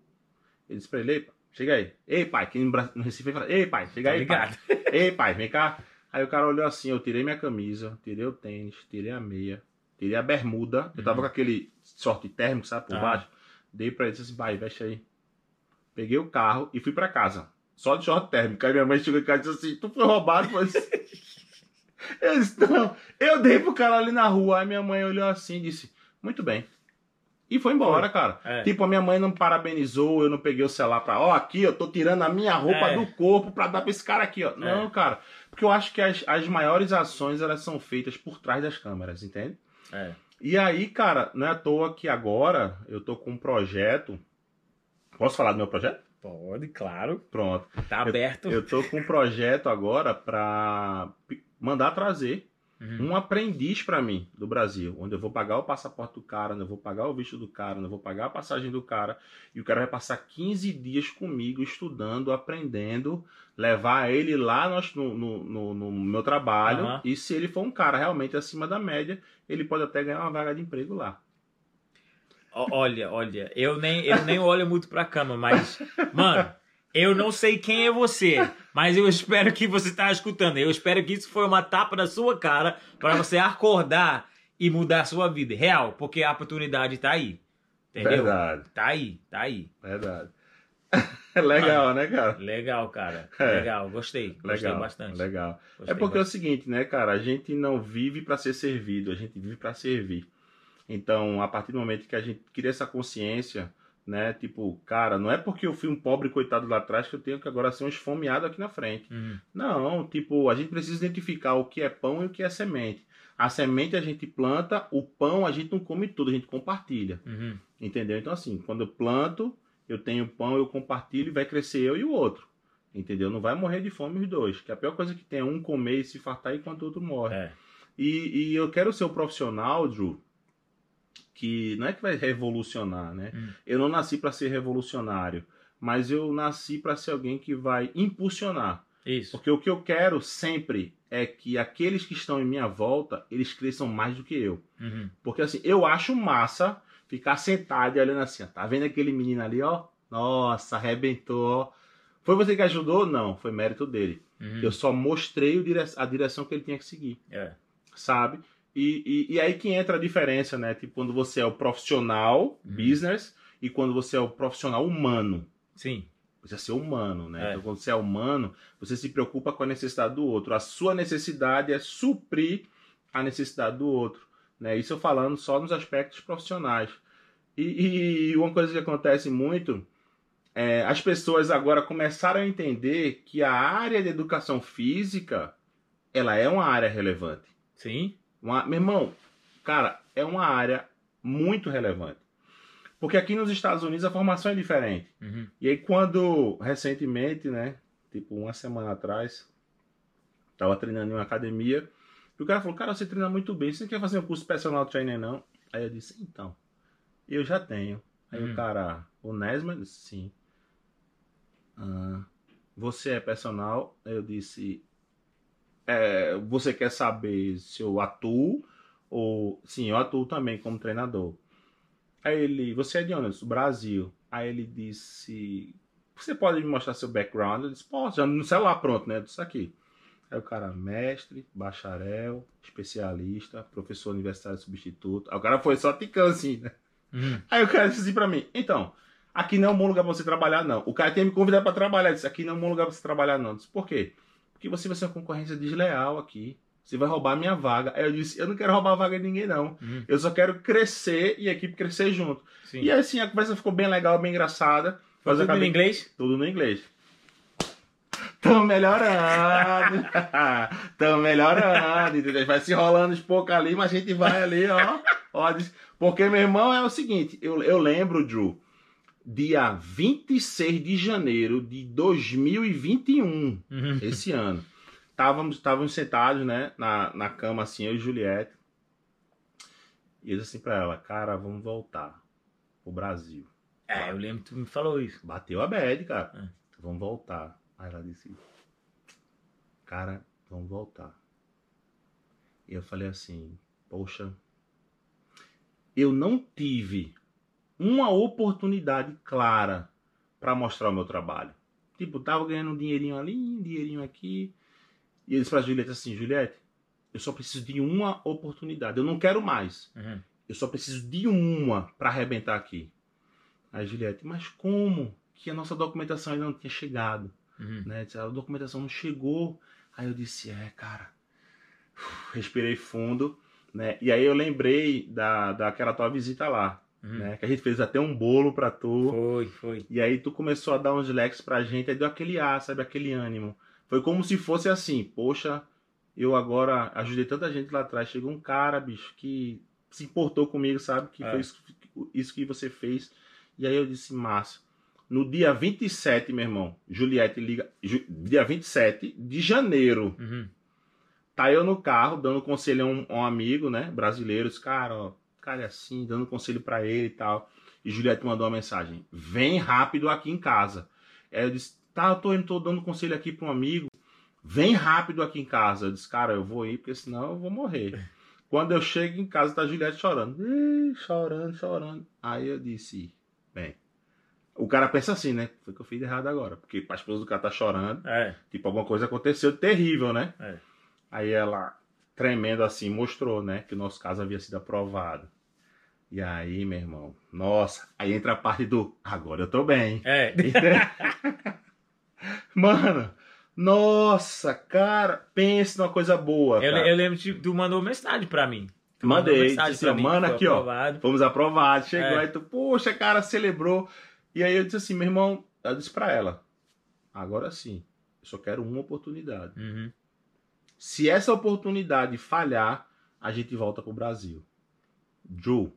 Ele disse pra ele, "Ei, pai, chega aí. Ei, pai, que no Recife fala, ei, pai, chega Tá aí, pai. Ei, pai, vem cá. Aí o cara olhou assim, eu tirei minha camisa, tirei o tênis, tirei a meia, tirei a bermuda. Eu tava Uhum. com aquele short térmico, sabe, por Ah. baixo. Dei pra ele disse assim, vai, veste aí. Peguei o carro e fui pra casa. Só de short térmico. Aí minha mãe chegou em casa e disse assim, tu foi roubado? Disse, eu disse, não. Eu dei pro cara ali na rua. Aí minha mãe olhou assim e disse, muito bem. E foi embora, cara. É. Tipo, a minha mãe não parabenizou, eu não peguei o celular pra, ó, aqui, eu tô tirando a minha roupa É. do corpo pra dar pra esse cara aqui, ó. Não, cara. Porque eu acho que as, as maiores ações, elas são feitas por trás das câmeras, entende? É. E aí, cara, não é à toa que agora eu tô com um projeto. Posso falar do meu projeto? Pode, claro. Pronto. Tá aberto. Eu tô com um projeto agora pra mandar trazer Uhum. um aprendiz pra mim do Brasil, onde eu vou pagar o passaporte do cara, onde eu vou pagar o visto do cara, onde eu vou pagar a passagem do cara, e o cara vai passar 15 dias comigo estudando, aprendendo, levar ele lá no, no, no- no meu trabalho, Aham. e se ele for um cara realmente acima da média, ele pode até ganhar uma vaga de emprego lá. Olha, olha, eu nem, eu nem olho muito pra cama, mas, mano, eu não sei quem é você, mas eu espero que você está escutando. Eu espero que isso foi uma tapa na sua cara para você acordar e mudar a sua vida. Real, porque a oportunidade está aí. Entendeu? Verdade. Tá aí, tá aí. Verdade. legal, né, cara? Legal, cara. É. Legal, gostei. Gostei legal, bastante. Legal. Gostei é porque bastante. é o seguinte, né, cara? A gente não vive para ser servido, a gente vive para servir. Então, a partir do momento que a gente cria essa consciência, né? Tipo, cara, não é porque eu fui um pobre coitado lá atrás que eu tenho que agora ser um esfomeado aqui na frente. Uhum. Não, tipo, a gente precisa identificar o que é pão e o que é semente. A semente a gente planta, o pão a gente não come tudo, a gente compartilha. Uhum. Entendeu? Então, assim, quando eu planto, eu tenho pão, eu compartilho e vai crescer eu e o outro. Entendeu? Não vai morrer de fome os dois. Que a pior coisa que tem é um comer e se fartar enquanto o outro morre. É. E, e eu quero ser o profissional, Drew, que não é que vai revolucionar, né? Hum. Eu não nasci para ser revolucionário, mas eu nasci para ser alguém que vai impulsionar. Isso. Porque o que eu quero sempre é que aqueles que estão em minha volta, eles cresçam mais do que eu. Uhum. Porque assim, eu acho massa ficar sentado e olhando assim, ó, tá vendo aquele menino ali, ó? Nossa, arrebentou, ó. Foi você que ajudou? Não, foi mérito dele. Uhum. Eu só mostrei o dire- a direção que ele tinha que seguir É. sabe? E, e, e aí que entra a diferença, né? Tipo, quando você é o profissional, Uhum. business, e quando você é o profissional humano. Sim. Você é ser humano, né? É. Então, quando você é humano, você se preocupa com a necessidade do outro. A sua necessidade é suprir a necessidade do outro. Né? Isso eu falando só nos aspectos profissionais. E, e uma coisa que acontece muito é as pessoas agora começaram a entender que a área de educação física ela é uma área relevante. Sim. Uma- meu irmão, cara, é uma área muito relevante. Porque aqui nos Estados Unidos a formação é diferente. Uhum. E aí quando, recentemente, né, tipo uma semana atrás, tava treinando em uma academia, e o cara falou, cara, você treina muito bem, você não quer fazer um curso personal trainer não? Aí eu disse, então, eu já tenho. Aí Hum. o cara, o Nesman, disse, sim. "Ah, você é personal? Aí eu disse, "É, você quer saber se eu atuo? Ou, sim, eu atuo também como treinador. Aí ele, você é de onde? Eu disse, Brasil. Aí ele disse, você pode me mostrar seu background? Eu disse, posso, já no celular pronto, né? Eu disse aqui. Aí o cara, mestre, bacharel, especialista, professor universitário substituto. Aí o cara foi só ticando assim, né? Uhum. Aí o cara disse assim pra mim, então, aqui não é um bom lugar pra você trabalhar, não. O cara tem me convidado pra trabalhar. Eu disse, aqui não é um bom lugar pra você trabalhar, não. Eu disse, por quê? Porque você vai ser uma concorrência desleal aqui. Você vai roubar a minha vaga. Aí eu disse, eu não quero roubar a vaga de ninguém, não. Uhum. Eu só quero crescer e a equipe crescer junto. Sim. E aí, assim, a conversa ficou bem legal, bem engraçada. Mas tudo em acabei- inglês? Tudo no inglês. Tamo melhorando. Tamo melhorando. Entendeu? Vai se rolando os poucos ali, mas a gente vai ali, ó. ó diz- porque, meu irmão, é o seguinte. Eu, eu lembro, Drew, dia 26 de janeiro de 2021, Uhum. esse ano. Estávamos, estávamos sentados, né, na, na cama, assim, eu e Juliette. E eu disse assim pra ela, cara, vamos voltar pro Brasil. É, eu lembro que tu me falou isso. Bateu a bad, cara. É. Vamos voltar. Aí ela disse, cara, vamos voltar. E eu falei assim, poxa, eu não tive uma oportunidade clara para mostrar o meu trabalho. Tipo, tava ganhando um dinheirinho ali, um dinheirinho aqui. E disse pra Juliette assim, Juliette, eu só preciso de uma oportunidade. Eu não quero mais. Uhum. Eu só preciso de uma para arrebentar aqui. Aí Juliette, mas como que a nossa documentação ainda não tinha chegado? Uhum. Né? A documentação não chegou. Aí eu disse, é, cara. Uf, Respirei fundo, né? E aí eu lembrei da, daquela tua visita lá, Uhum. né? Que a gente fez até um bolo pra tu. Foi, foi. E aí tu começou a dar uns leques pra gente, aí deu aquele ar, sabe? Aquele ânimo. Foi como se fosse assim, poxa, eu agora ajudei tanta gente lá atrás. Chegou um cara, bicho, que se importou comigo, sabe? Que É. foi isso, isso que você fez. E aí eu disse, massa. No dia 27, meu irmão, Juliette liga. Ju- dia 27 de janeiro. Uhum. Tá eu no carro, dando conselho a um, a um amigo, né? Brasileiro. Disse, cara, ó, cara é assim, dando conselho pra ele e tal. E Juliette mandou uma mensagem: vem rápido aqui em casa. Aí eu disse: tá, eu tô indo, tô dando conselho aqui pra um amigo. Vem rápido aqui em casa. Eu disse, cara, eu vou ir, porque senão eu vou morrer. Quando eu chego em casa, tá Juliette chorando. Ih, chorando, chorando. Aí eu disse, bem, o cara pensa assim, né? Foi que eu fiz errado agora. Porque a esposa do cara tá chorando. É. Tipo, alguma coisa aconteceu terrível, né? É. Aí ela, tremendo assim, mostrou, né? Que o nosso caso havia sido aprovado. E aí, meu irmão, nossa, aí entra a parte do agora eu tô bem. É. Mano, nossa, cara, pense numa coisa boa. Eu, eu lembro que tu mandou mensagem pra mim. Tu Mandei, disse mano, aqui, ó. aprovado. Fomos aprovados. Chegou É. aí, tu, poxa, cara, celebrou. E aí eu disse assim, meu irmão, eu disse pra ela, agora sim, eu só quero uma oportunidade. Uhum. Se essa oportunidade falhar, a gente volta pro Brasil. Ju,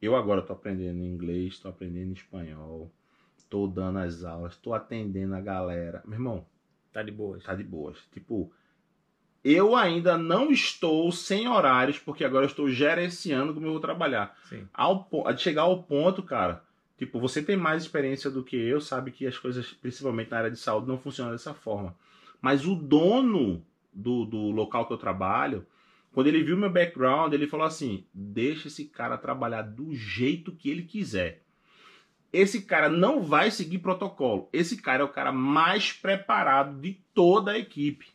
eu agora tô aprendendo inglês, tô aprendendo espanhol, tô dando as aulas, tô atendendo a galera. Meu irmão, Tá de boas. tá de boas. Tipo, eu ainda não estou sem horários, porque agora eu estou gerenciando como eu vou trabalhar. Sim. Ao, chegar ao ponto, cara, tipo, você tem mais experiência do que eu, sabe que as coisas, principalmente na área de saúde, não funcionam dessa forma. Mas o dono do, do local que eu trabalho, quando ele viu meu background, ele falou assim: deixa esse cara trabalhar do jeito que ele quiser. Esse cara não vai seguir protocolo. Esse cara é o cara mais preparado de toda a equipe.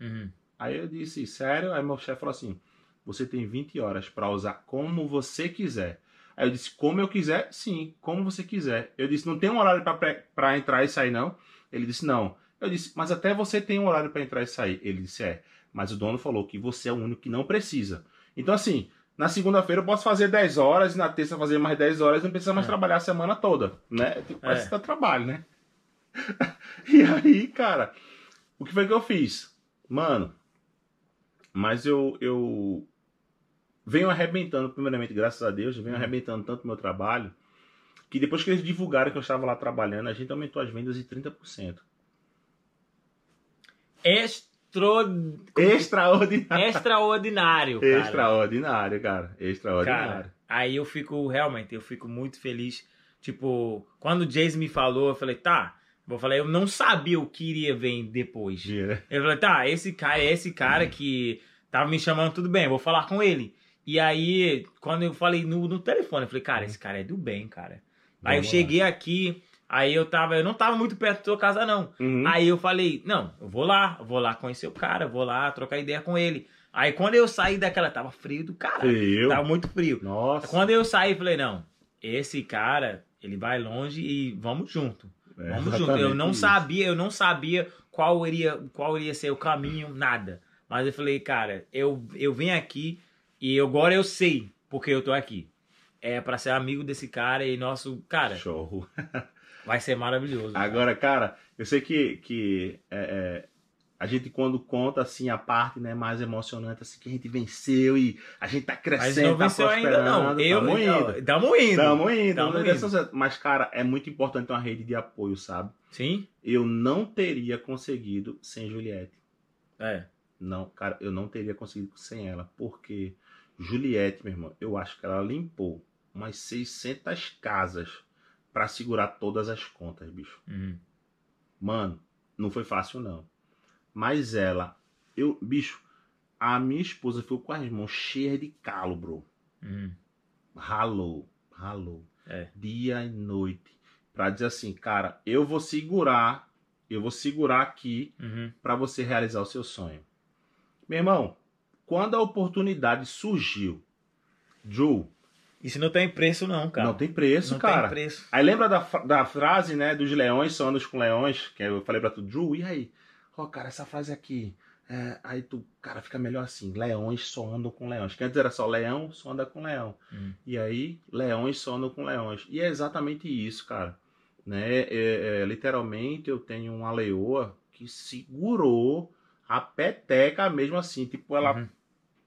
Uhum. Aí eu disse, sério? Aí meu chefe falou assim: você tem 20 horas para usar como você quiser. Aí eu disse, como eu quiser? Sim, como você quiser. Eu disse, não tem um horário para entrar e sair, não? Ele disse, não. Eu disse, mas até você tem um horário para entrar e sair. Ele disse, é. Mas o dono falou que você é o único que não precisa. Então, assim, na segunda-feira eu posso fazer 10 horas e na terça fazer mais 10 horas e não precisa mais É. trabalhar a semana toda, né? Tipo, É. parece que tá trabalho, né? e aí, cara, o que foi que eu fiz? Mano, mas eu, eu venho arrebentando, primeiramente, graças a Deus, eu venho Uhum. arrebentando tanto meu trabalho, que depois que eles divulgaram que eu estava lá trabalhando, a gente aumentou as vendas em 30%. Extraordinário. Extraordinário, cara. Extraordinário, cara. Extraordinário. Cara, aí eu fico, realmente, eu fico muito feliz. Tipo, quando o Jason me falou, eu falei, tá. Vou falar, eu não sabia o que iria vir depois. Gira. Eu falei, tá, esse cara é esse cara que tava me chamando, tudo bem, vou falar com ele. E aí, quando eu falei no, no telefone, eu falei, cara, esse cara é do bem, cara. aí eu Vamos lá. cheguei aqui, aí eu tava, eu não tava muito perto da tua casa, não. Uhum. Aí eu falei, não, eu vou lá, eu vou lá conhecer o cara, vou lá trocar ideia com ele. Aí quando eu saí daquela, tava frio do cara. Eu? Tava muito frio. Nossa. Quando eu saí, falei, não, esse cara, ele vai longe e vamos junto. É, Vamos junto. Eu não isso. sabia, eu não sabia qual iria, qual iria ser o caminho, nada. Mas eu falei, cara, eu, eu vim aqui e agora eu sei porque eu tô aqui. É pra ser amigo desse cara e nosso, cara, Show. vai ser maravilhoso. cara. Agora, cara, eu sei que, que é, é, a gente quando conta assim a parte né, mais emocionante, assim, que a gente venceu e a gente tá crescendo, não tá venceu ainda não. Eu, tamo indo. tamo indo. Tamo indo, Tamo indo. Mas, cara, é muito importante uma rede de apoio, sabe? Sim? Eu não teria conseguido sem Juliette. É. Não, cara, eu não teria conseguido sem ela. Porque Juliette, meu irmão, eu acho que ela limpou umas 600 casas pra segurar todas as contas, bicho. Uhum. Mano, não foi fácil não. Mas ela, eu, bicho, a minha esposa ficou com as mãos cheias de calo, bro. Uhum. Ralou, ralou. É. Dia e noite. Pra dizer assim, cara, eu vou segurar, eu vou segurar aqui Uhum. pra você realizar o seu sonho. Meu irmão, quando a oportunidade surgiu, Ju, Isso não tem preço não, cara. não tem preço, Não cara. tem preço. Aí lembra da, da frase, né, dos leões só andam com leões, que eu falei pra tu, Drew, e aí? Ó, cara, essa frase aqui, é, aí tu, cara, fica melhor assim, leões só andam com leões. Que antes era só leão, só anda com leão. Hum. E aí, leões só andam com leões. E é exatamente isso, cara. Né? É, é, literalmente, eu tenho uma leoa que segurou a peteca mesmo assim. Tipo, ela Uhum.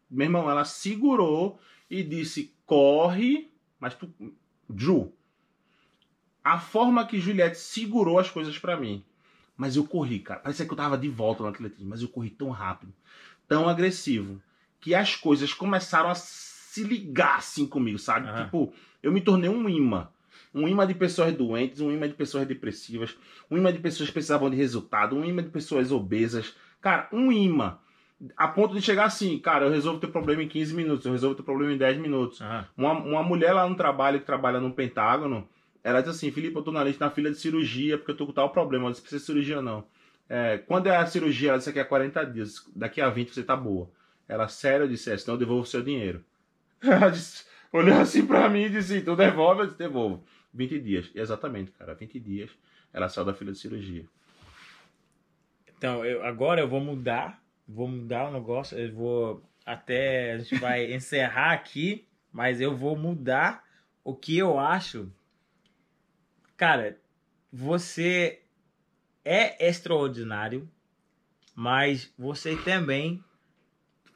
meu irmão, ela segurou e disse: corre, mas tu. Ju. A forma que Juliette segurou as coisas pra mim. Mas eu corri, cara. Parecia que eu tava de volta no atletismo, mas eu corri tão rápido, tão agressivo, que as coisas começaram a se ligar assim comigo, sabe? Aham. Tipo, eu me tornei um imã. Um imã de pessoas doentes, um imã de pessoas depressivas, um imã de pessoas que precisavam de resultado, um imã de pessoas obesas. Cara, um imã. A ponto de chegar assim, cara, eu resolvo teu problema em 15 minutos, eu resolvo teu problema em 10 minutos. Aham. Uma, uma mulher lá no trabalho, que trabalha no Pentágono, ela diz assim, Felipe, eu tô na lista na fila de cirurgia, porque eu tô com tal problema, eu disse, precisa de cirurgia não. É, quando é a cirurgia, ela disse que é 40 dias, daqui a 20 você tá boa. Ela, sério, eu disse, é, senão eu devolvo o seu dinheiro. Ela disse, olhou assim pra mim e disse, tu devolve? Eu disse, devolvo. 20 dias, exatamente, cara, 20 dias, ela saiu da fila de cirurgia. Então, eu, agora eu vou mudar, vou mudar o negócio, eu vou até a gente vai encerrar aqui, mas eu vou mudar o que eu acho. Cara, você é extraordinário, mas você também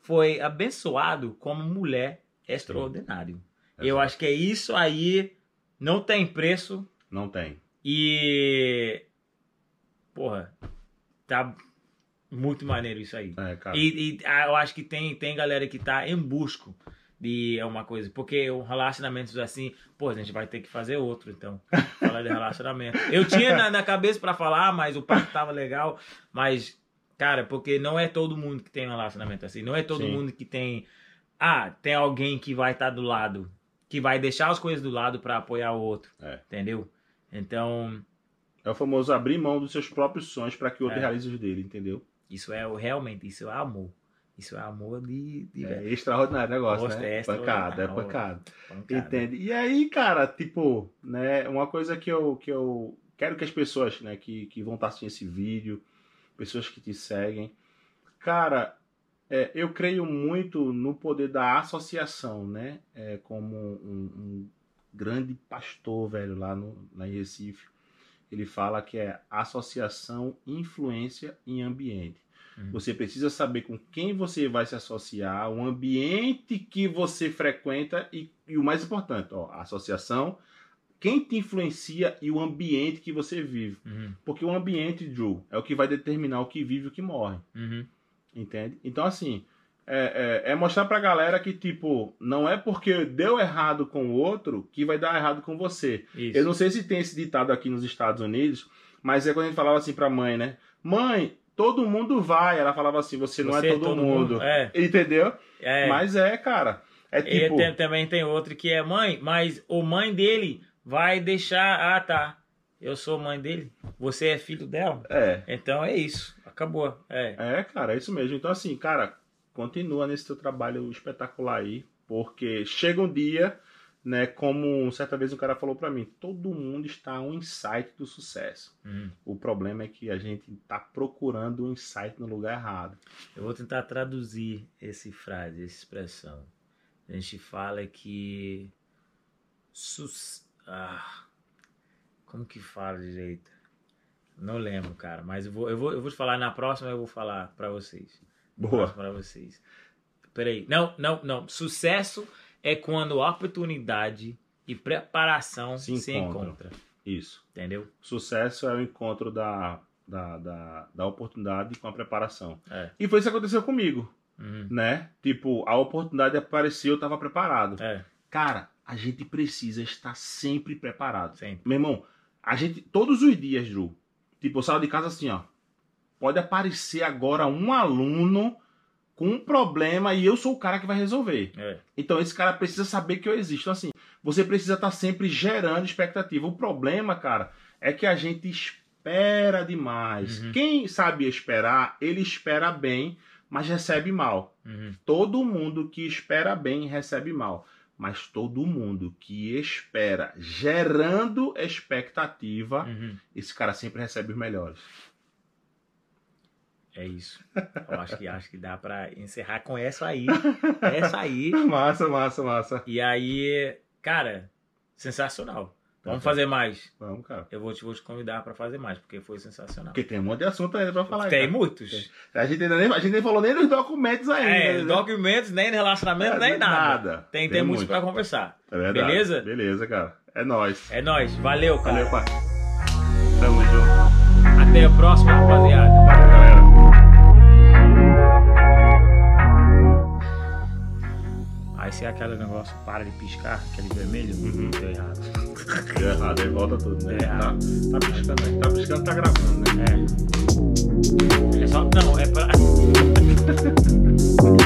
foi abençoado como mulher extraordinário. Eu acho que é isso aí, não tem preço. Não tem. E. Porra, tá muito maneiro isso aí. É, cara. E, e, ah, eu acho que tem, tem galera que tá em busca de uma coisa. Porque o relacionamentos assim, pô, a gente vai ter que fazer outro, então. Falar de relacionamento. Eu tinha na, na cabeça pra falar, mas o papo tava legal. Mas, cara, porque não é todo mundo que tem um relacionamento assim. Não é todo Sim. mundo que tem. Ah, tem alguém que vai estar do lado. Que vai deixar as coisas do lado pra apoiar o outro. É. Entendeu? Então, É o famoso abrir mão dos seus próprios sonhos para que o outro É. realize os dele, entendeu? Isso é o- realmente, isso é amor. Isso é amor de, de É extraordinário negócio, né? é pancada, é pancada. pancada. Entende? E aí, cara, tipo, né, uma coisa que eu, que eu quero que as pessoas, né, que, que vão estar assistindo esse vídeo, pessoas que te seguem, cara, é, eu creio muito no poder da associação, né? É, como um, um grande pastor, velho, lá, no, lá em Recife, ele fala que é associação, influência em ambiente. Uhum. Você precisa saber com quem você vai se associar, o ambiente que você frequenta e, e o mais importante, ó, a associação, quem te influencia e o ambiente que você vive. Uhum, Porque o ambiente, Drew, é o que vai determinar o que vive e o que morre. uhum. Entende? Então, assim, é, é, é mostrar pra galera que, tipo, não é porque deu errado com o outro que vai dar errado com você. Isso. Eu não sei se tem esse ditado aqui nos Estados Unidos, mas é quando a gente falava assim pra mãe, né? Mãe, todo mundo vai. Ela falava assim, você, não Você é todo, mundo. É, Entendeu? é. Mas é, cara. É E tipo. tem- também tem outro que é mãe, mas o mãe dele vai deixar. Ah, tá. Eu sou mãe dele. Você é filho dela. É. Então é isso. Acabou. É. É, cara, é isso mesmo. Então, assim, cara, continua nesse teu trabalho espetacular aí, porque chega um dia, né, como certa vez um cara falou pra mim, todo mundo está a um insight do sucesso. Uhum. O problema é que a gente tá procurando um insight no lugar errado. Eu vou tentar traduzir esse frase, essa expressão. A gente fala que. Sus... Ah, como que fala direito? Não lembro, cara. Mas eu vou, eu vou, eu vou te falar na próxima, eu vou falar pra vocês. Boa. Para vocês. Peraí. Não, não, não. Sucesso é quando oportunidade e preparação Se se, encontram. encontra. Isso. Entendeu? Sucesso é o encontro da, da, da, da oportunidade com a preparação. É. E foi isso que aconteceu comigo, Uhum. né? Tipo, a oportunidade apareceu, eu tava preparado. É, Cara, a gente precisa estar sempre preparado. sempre. Meu irmão, a gente, todos os dias, Ju, tipo, eu saio de casa assim, ó. Pode aparecer agora um aluno com um problema e eu sou o cara que vai resolver. É. Então esse cara precisa saber que eu existo. Então, assim, você precisa estar sempre gerando expectativa. O problema, cara, é que a gente espera demais. Uhum. Quem sabe esperar, ele espera bem, mas recebe mal. Uhum. Todo mundo que espera bem recebe mal. Mas todo mundo que espera gerando expectativa, Uhum. esse cara sempre recebe os melhores. É isso. Eu acho que, acho que dá pra encerrar com essa aí. Essa aí. Massa, massa, massa. E aí, cara, sensacional. Vamos fazer mais. Vamos, cara. Eu vou te, vou te convidar pra fazer mais, porque foi sensacional. Porque tem um monte de assunto ainda pra falar. Tem cara. muitos. A gente, ainda nem, a gente nem falou nem dos documentos ainda. É, né? documentos, nem relacionamento, É, nem nada. nada. Tem, tem, Tem muitos muito. pra conversar. É verdade. Beleza? Beleza, cara. É nóis. É nóis. Valeu, cara. Valeu, pai. Tamo junto. Até a próxima, rapaziada. vai ser aquele negócio para de piscar, aquele vermelho, uhum. deu errado. Deu errado, aí volta tudo, né? Tá, tá, piscando tá piscando, tá gravando, né? É. É só. Não, é pra.